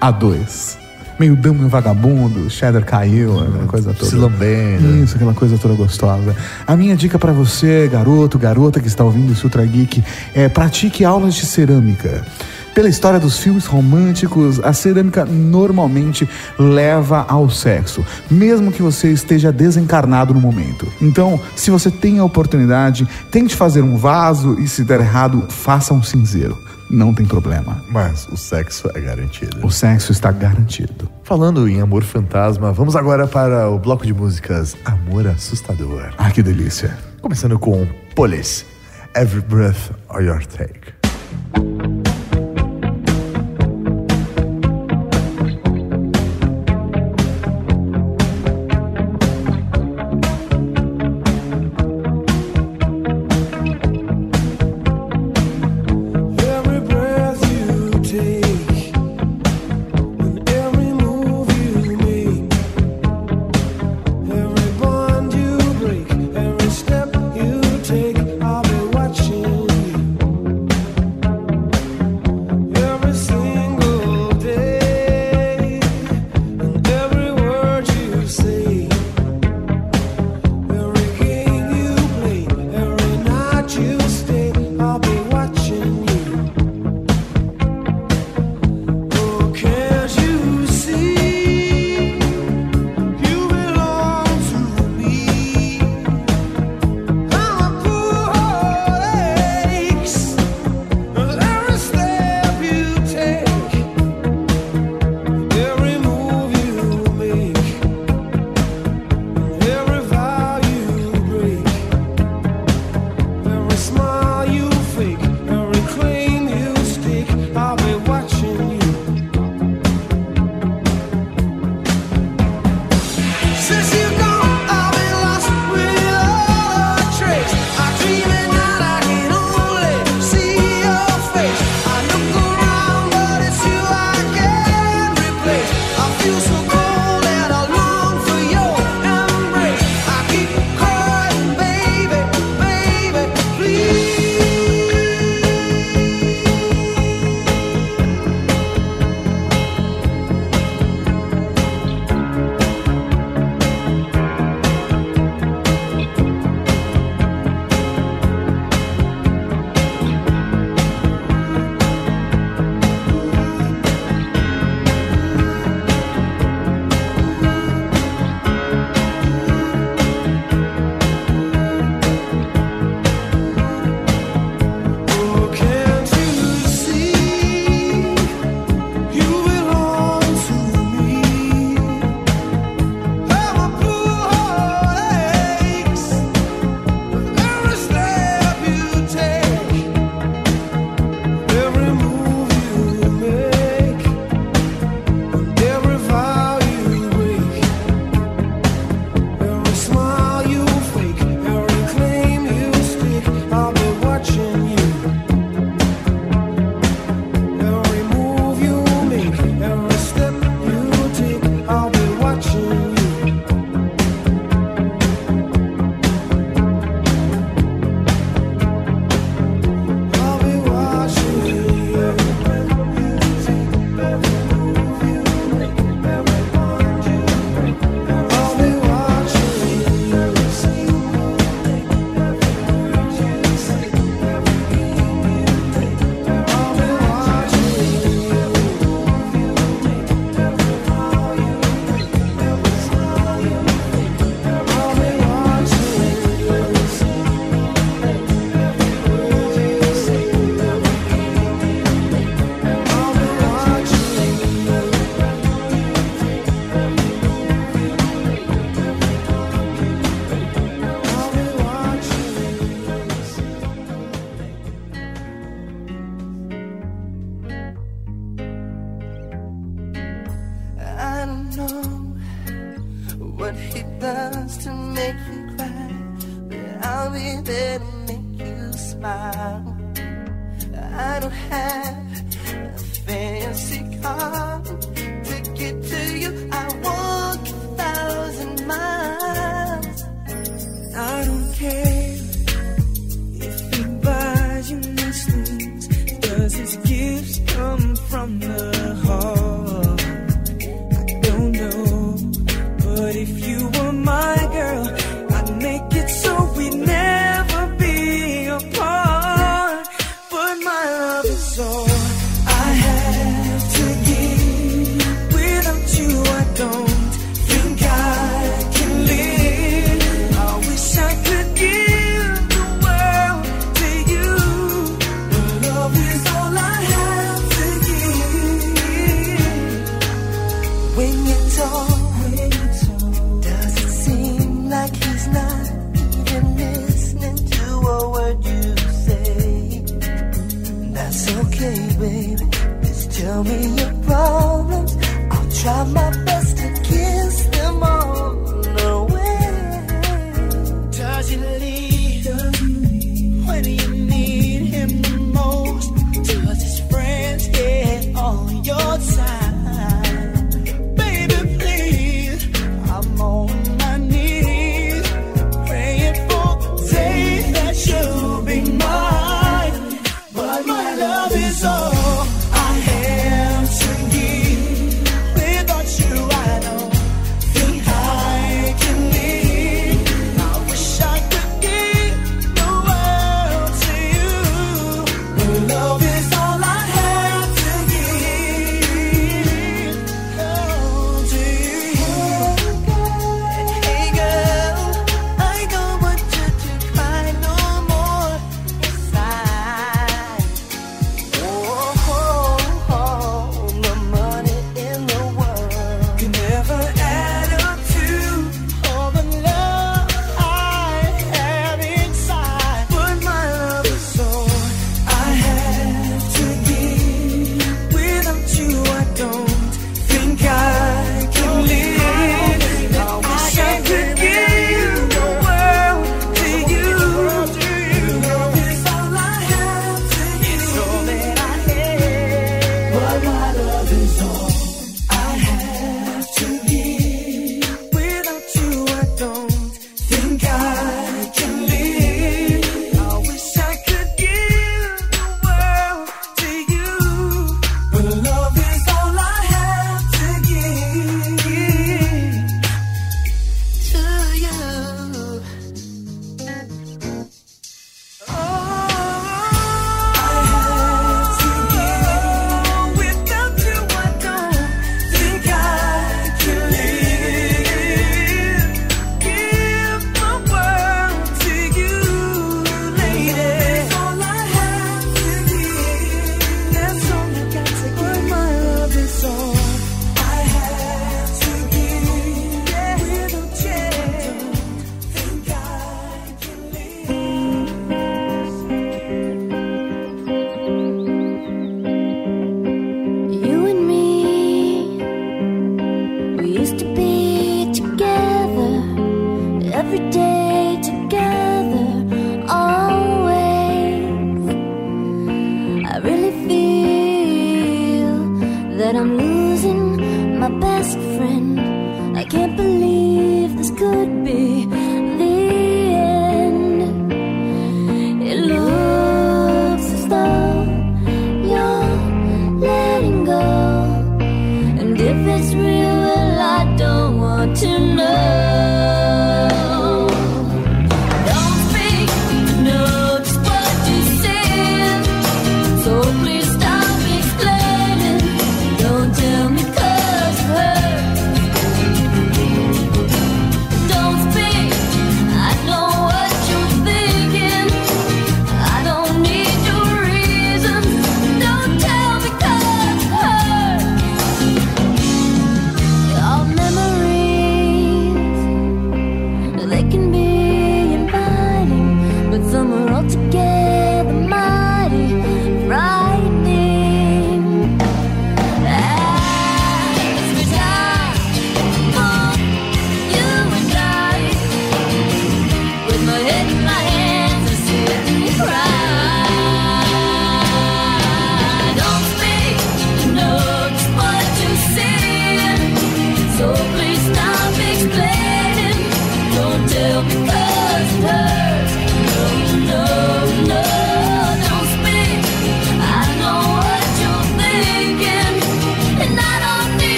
A2. Meio dama e vagabundo, cheddar caiu, aquela coisa toda. Se lambendo. Isso, aquela coisa toda gostosa. A minha dica pra você, garoto, garota que está ouvindo esse Ultra Geek, é pratique aulas de cerâmica. Pela história dos filmes românticos, a cerâmica normalmente leva ao sexo, mesmo que você esteja desencarnado no momento. Então, se você tem a oportunidade, tente fazer um vaso e se der errado, faça um cinzeiro. Não tem problema. Mas o sexo é garantido. O sexo está garantido. Falando em amor fantasma, vamos agora para o bloco de músicas Amor Assustador. Ah, que delícia. Começando com Police, Every Breath or Your Take. he does to make you cry, but I'll be there to make you smile. I don't have a fancy car to get to you. I walk a thousand miles. I don't care if he buys you nice things, cause his gifts come from the.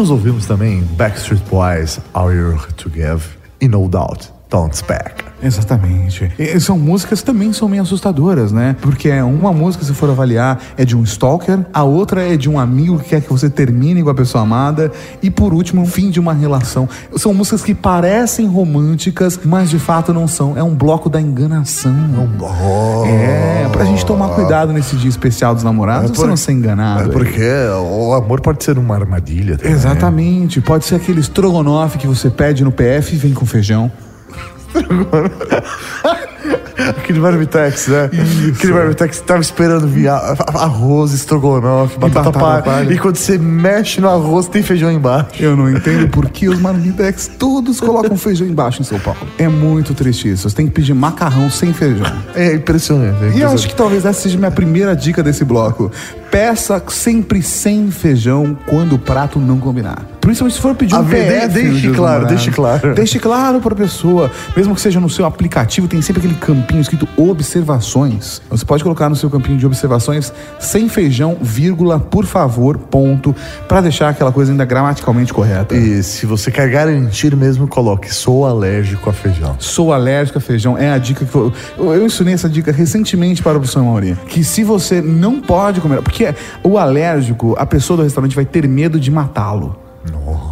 Nós ouvimos também Backstreet Boys, All You're To Give e No Doubt, Don't Back. Exatamente. E são músicas que também são meio assustadoras, né? Porque uma música, se for avaliar, é de um stalker, a outra é de um amigo que quer que você termine com a pessoa amada, e por último, o fim de uma relação. São músicas que parecem românticas, mas de fato não são. É um bloco da enganação. É, pra gente tomar cuidado nesse dia especial dos namorados, É você por- não ser enganado. É porque o amor pode ser uma armadilha. também. Exatamente. Pode ser aquele estrogonofe que você pede no PF e vem com feijão. Aquele marmitex, né? Aquele marmitex que tava esperando vir arroz, estrogonofe, batata, batata palha. E quando você mexe no arroz, tem feijão embaixo. Eu não entendo por que os marmitex todos colocam feijão embaixo em São Paulo. É muito triste isso. Você tem que pedir macarrão sem feijão. É impressionante. é E eu impressionante. acho que talvez essa seja a minha primeira dica desse bloco. Peça sempre sem feijão quando o prato não combinar. Principalmente se for pedir um de- no deixe claro, deixe claro. Deixe claro pra pessoa. Mesmo que seja no seu aplicativo, tem sempre aquele campinho escrito observações. Você pode colocar no seu campinho de observações sem feijão, vírgula, por favor, ponto, pra deixar aquela coisa ainda gramaticalmente correta. E se você quer garantir mesmo, coloque sou alérgico a feijão. Sou alérgico a feijão. É a dica que eu, eu, eu ensinei essa dica recentemente para o professor Mauri. Que se você não pode comer, porque o alérgico, a pessoa do restaurante vai ter medo de matá-lo.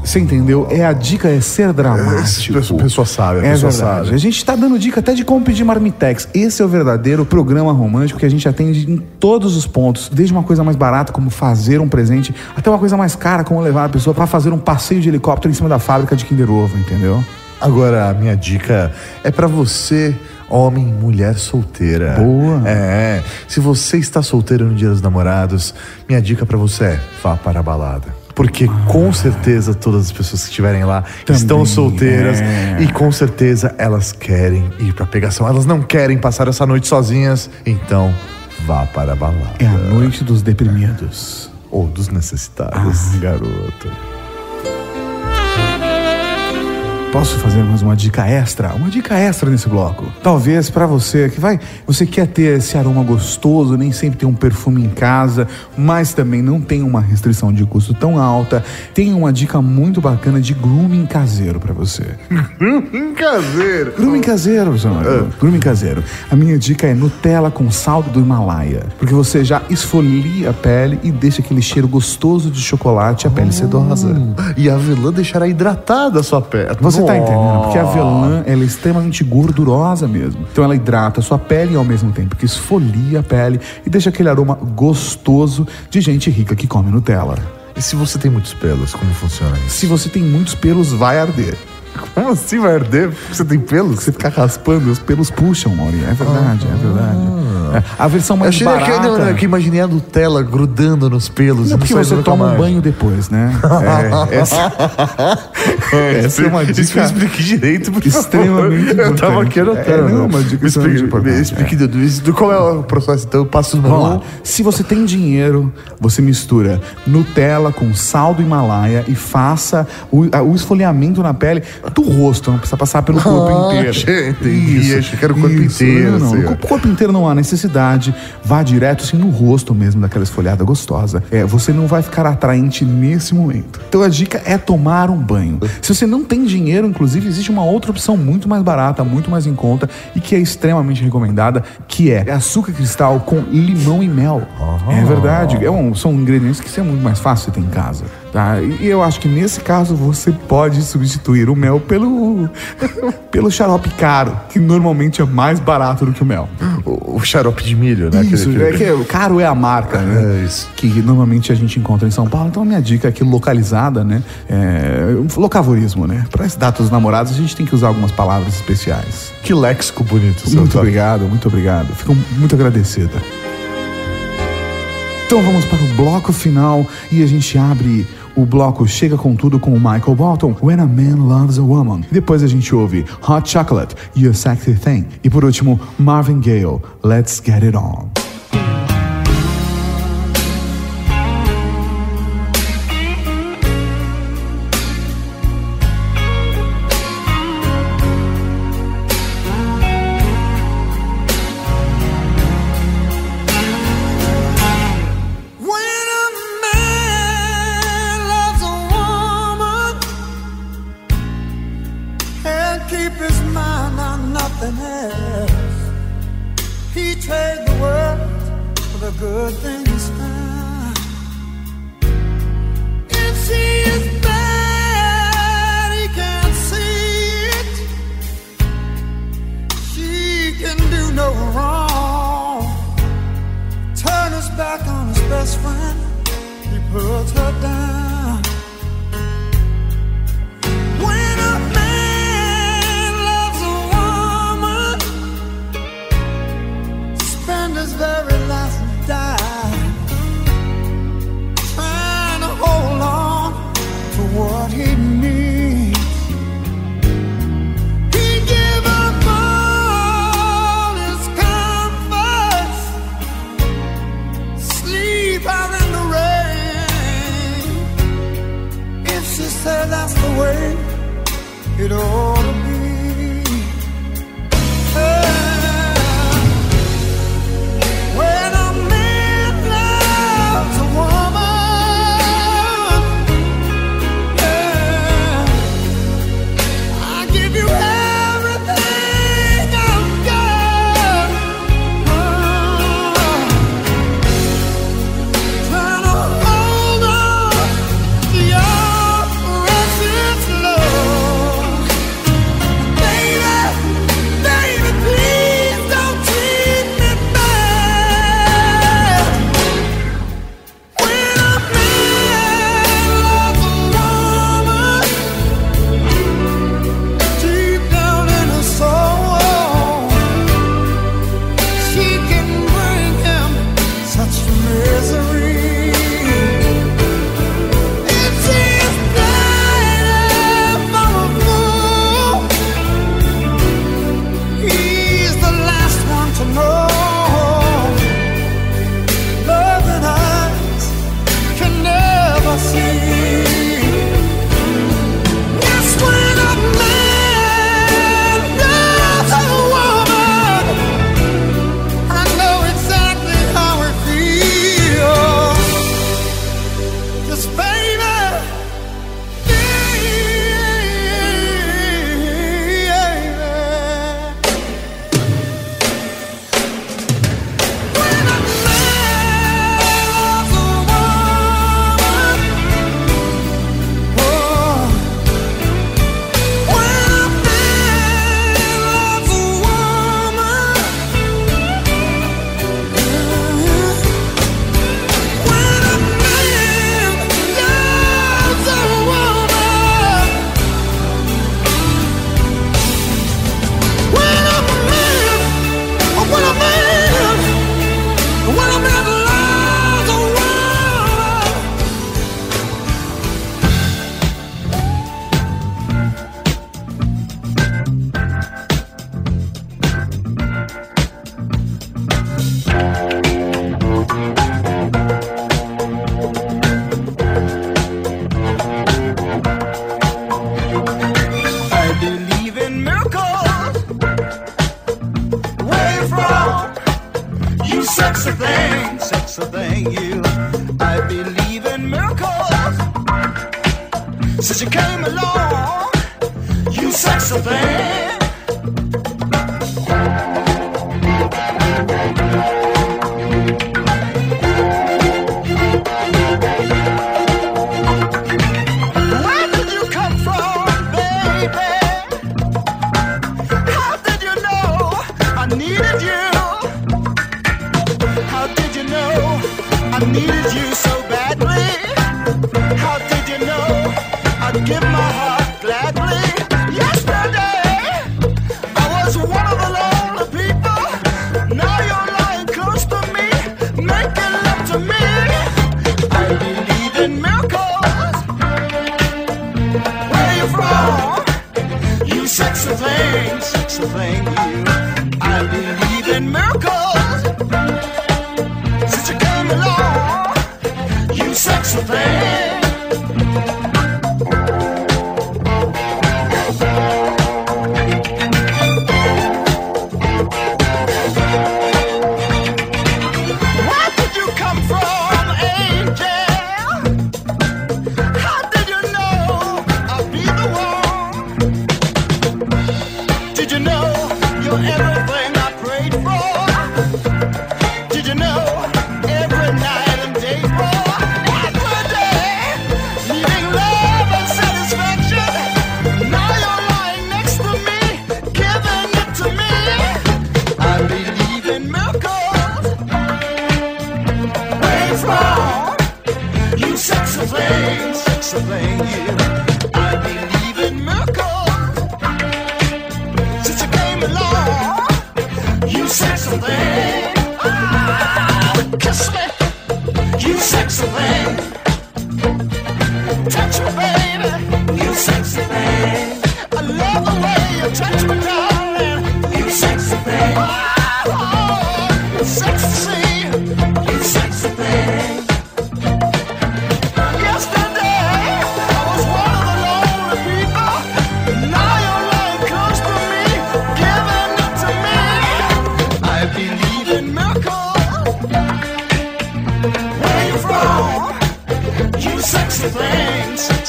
Você entendeu? É a dica é ser dramático. A pessoa, sabe, a É pessoa verdade. sabe. A gente tá dando dica até de como pedir marmitex. Esse é o verdadeiro programa romântico que a gente atende em todos os pontos. Desde uma coisa mais barata, como fazer um presente, até uma coisa mais cara, como levar a pessoa para fazer um passeio de helicóptero em cima da fábrica de Kinder Ovo, entendeu? Agora, a minha dica é pra você, homem, mulher solteira. Boa. É. Se você está solteiro no Dia dos Namorados, minha dica pra você é vá para a balada. Porque com certeza todas as pessoas que estiverem lá estão Também, solteiras é. e com certeza elas querem ir pra pegação. Elas não querem passar essa noite sozinhas. Então, vá para a balada. É a noite dos deprimidos. Ou dos necessitados, Ah. garoto. Posso fazer mais uma dica extra? Uma dica extra nesse bloco. Talvez pra você que vai, você quer ter esse aroma gostoso, nem sempre tem um perfume em casa, mas também não tem uma restrição de custo tão alta. Tem uma dica muito bacana de grooming caseiro pra você. Grooming caseiro. Grooming caseiro, senhor. Grooming caseiro. A minha dica é Nutella com saldo do Himalaia, porque você já esfolia a pele e deixa aquele cheiro gostoso de chocolate e a pele sedosa. E a avelã deixará hidratada a sua pele. Você tá entendendo? Porque a avelã ela é extremamente gordurosa mesmo. Então ela hidrata a sua pele ao mesmo tempo que esfolia a pele e deixa aquele aroma gostoso de gente rica que come Nutella. E se você tem muitos pelos, como funciona isso? Se você tem muitos pelos, vai arder. Como assim vai arder? Você tem pelos? Você ficar raspando, os pelos puxam, Mauri. É verdade, é verdade. É, a versão Eu mais achei barata... que, não, que imaginei a Nutella grudando nos pelos. Não, porque você toma um banho depois, né? É, essa, essa é uma dica Isso explique direito, por extremamente favor. Eu tava aqui anotando. É, não, uma dica explique, me explique do, do, do qual é o processo, então eu passo no Vamos lá. Se você tem dinheiro, você mistura Nutella com sal do Himalaia e faça o, o esfoliamento na pele do rosto, não precisa passar pelo corpo Ah, inteiro. achei, entendi, achei que era o corpo inteiro, Não, não, assim, o corpo inteiro não há necessidade. Vá direto assim no rosto mesmo daquela esfoliada gostosa. É, você não vai ficar atraente nesse momento. Então a dica é tomar um banho. Se você não tem dinheiro, inclusive, existe uma outra opção muito mais barata, muito mais em conta e que é extremamente recomendada, que é açúcar cristal com limão e mel. É verdade. É um- são ingredientes que são muito mais fácil de ter em casa. Tá? E eu acho que nesse caso você pode substituir o mel pelo, pelo xarope caro, que normalmente é mais barato do que o mel. O, o xarope de milho, né? Isso, Aquele- é que o caro é a marca, né? É isso. Que normalmente a gente encontra em São Paulo. Então a minha dica aqui localizada, né? É, locavorismo, né? Para esse data dos namorados a gente tem que usar algumas palavras especiais. Que léxico bonito, seu Muito Otávio. obrigado, muito obrigado. Fico muito agradecida. Então vamos para o bloco final e a gente abre o bloco Chega com Tudo com o Michael Bolton, When a Man Loves a Woman. Depois a gente ouve Hot Chocolate, You Sexy Thing. E por último, Marvin Gaye, Let's Get It On.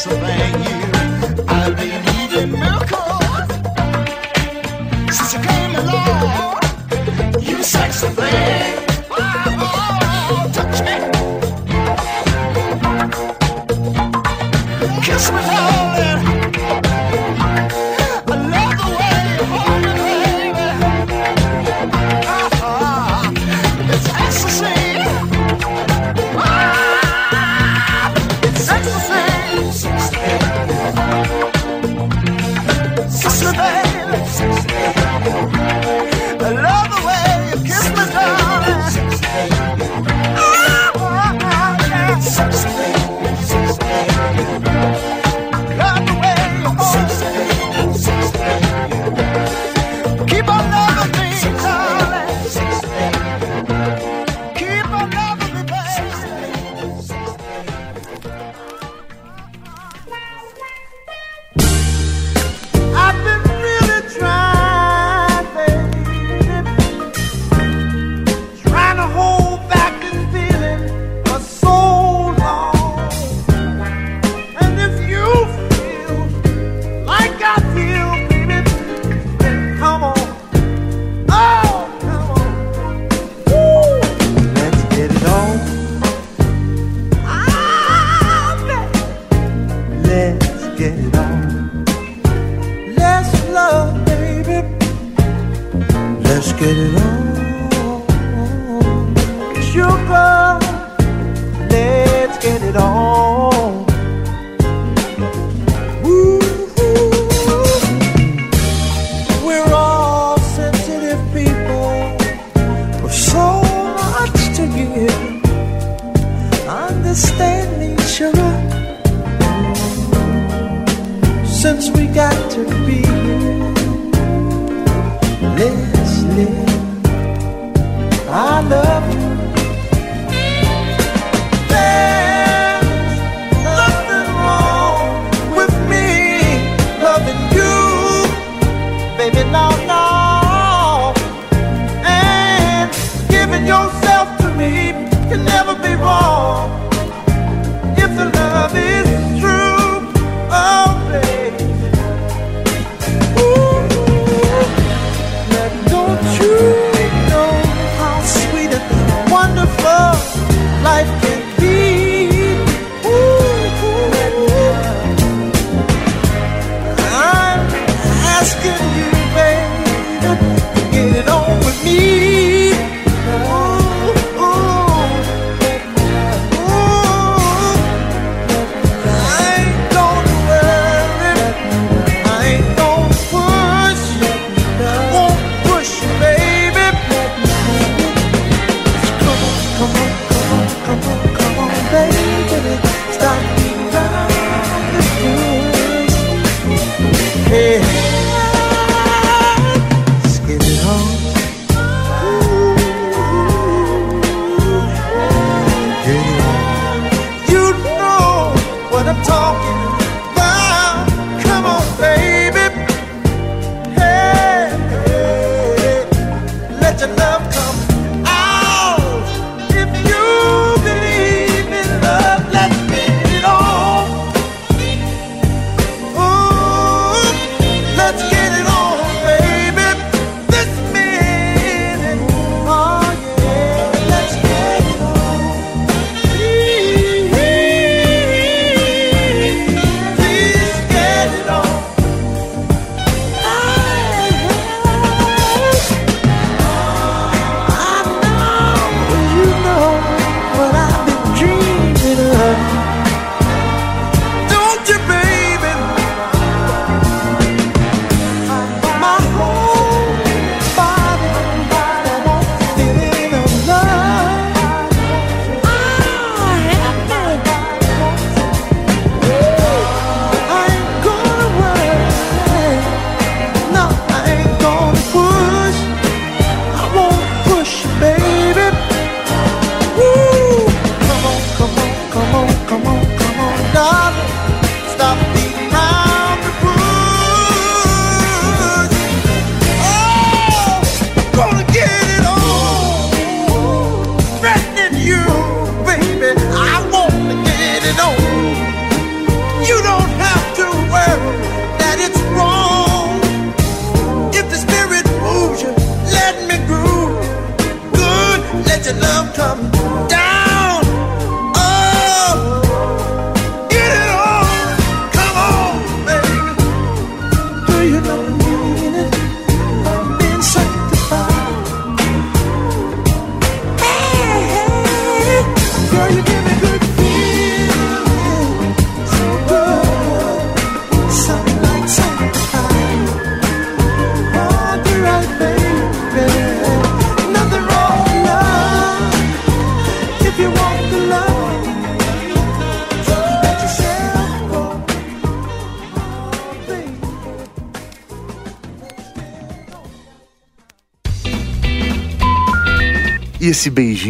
Pennsylvania.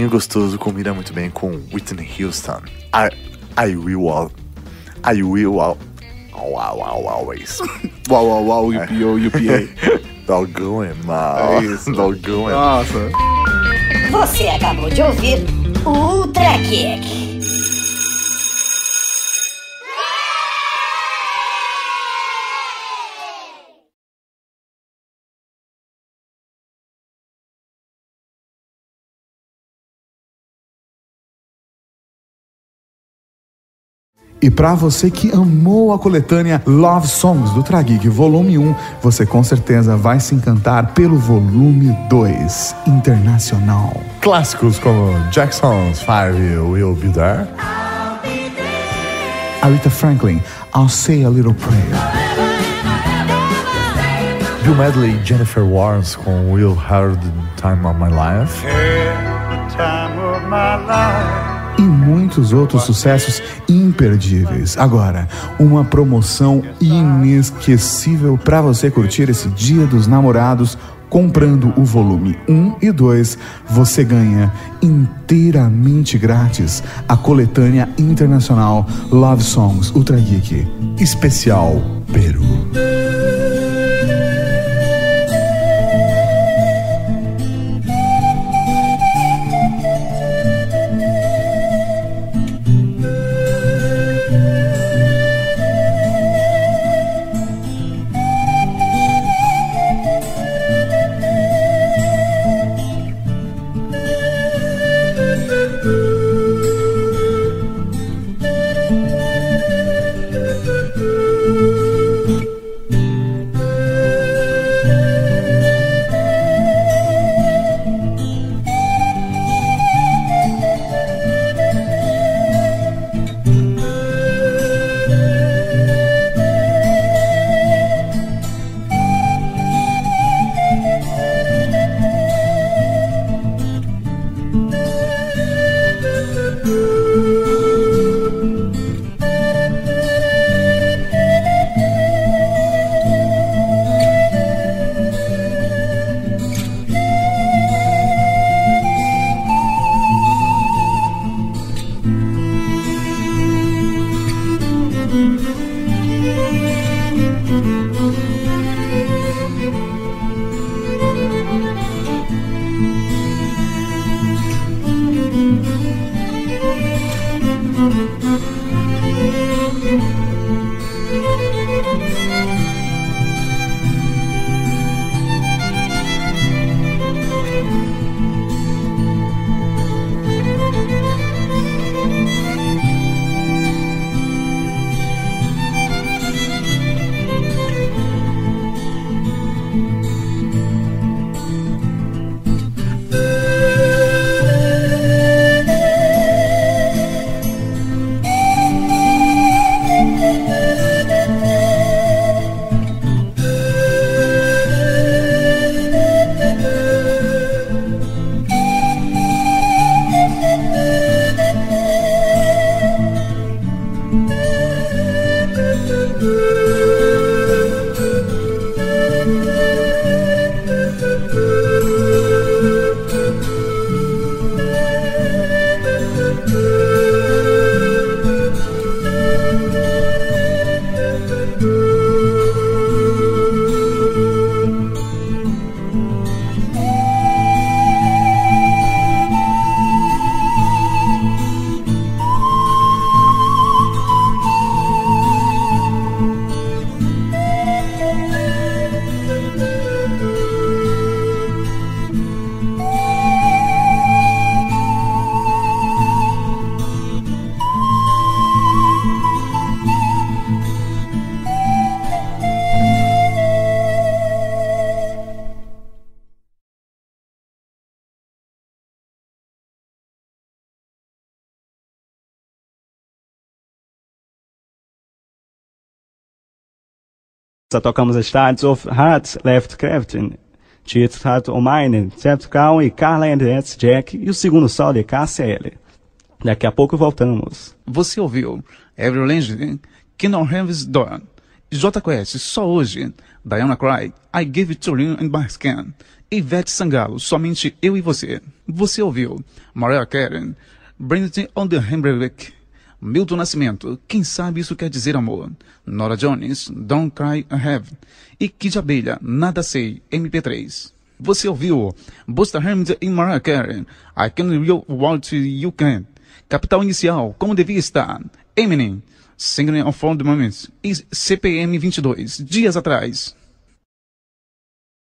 Gostoso combina muito bem com Whitney Houston. I, I will al- I will al- al- al- al- always. Uau, uau, uau, UPO, UPA. Doggone mal. É isso. Doggone. Nossa. Você acabou de ouvir Ultra Kick. Pra você que amou a coletânea Love Songs do Trageek Volume 1, você com certeza vai se encantar pelo Volume 2 Internacional. Clássicos como Jackson's Five Will Be There. Aretha Franklin, I'll Say a Little Prayer. Bill Medley e Jennifer Warnes com Will Have the Time of My Life. e muitos outros sucessos imperdíveis. Agora, uma promoção inesquecível para você curtir esse Dia dos Namorados. Comprando o volume 1 e 2, você ganha inteiramente grátis a coletânea internacional Love Songs Ultra Geek Especial Peru. Tocamos as tardes of Hearts Left Crafting, Cheats Heart O Mine, Certo Cal e Carla and That's Jack e o segundo sol de KCL. Daqui a pouco voltamos. Você ouviu Every Legend, Kingdom Heaven's Dawn, J Quest, só hoje, Diana Cry, I Give It To You and My Skin, Ivete Sangalo, somente eu e você. Você ouviu Mariah Carey, Brendan on the Hembrick, Milton Nascimento, quem sabe isso quer dizer amor, Nora Jones, Don't Cry I Have, e Kid Abelha, Nada Sei, MP3. Você ouviu Busta Rhymes e Mariah I Can Real What You Can, Capital Inicial, como devia estar, Eminem, Singing of All the Moments e CPM 22, dias atrás.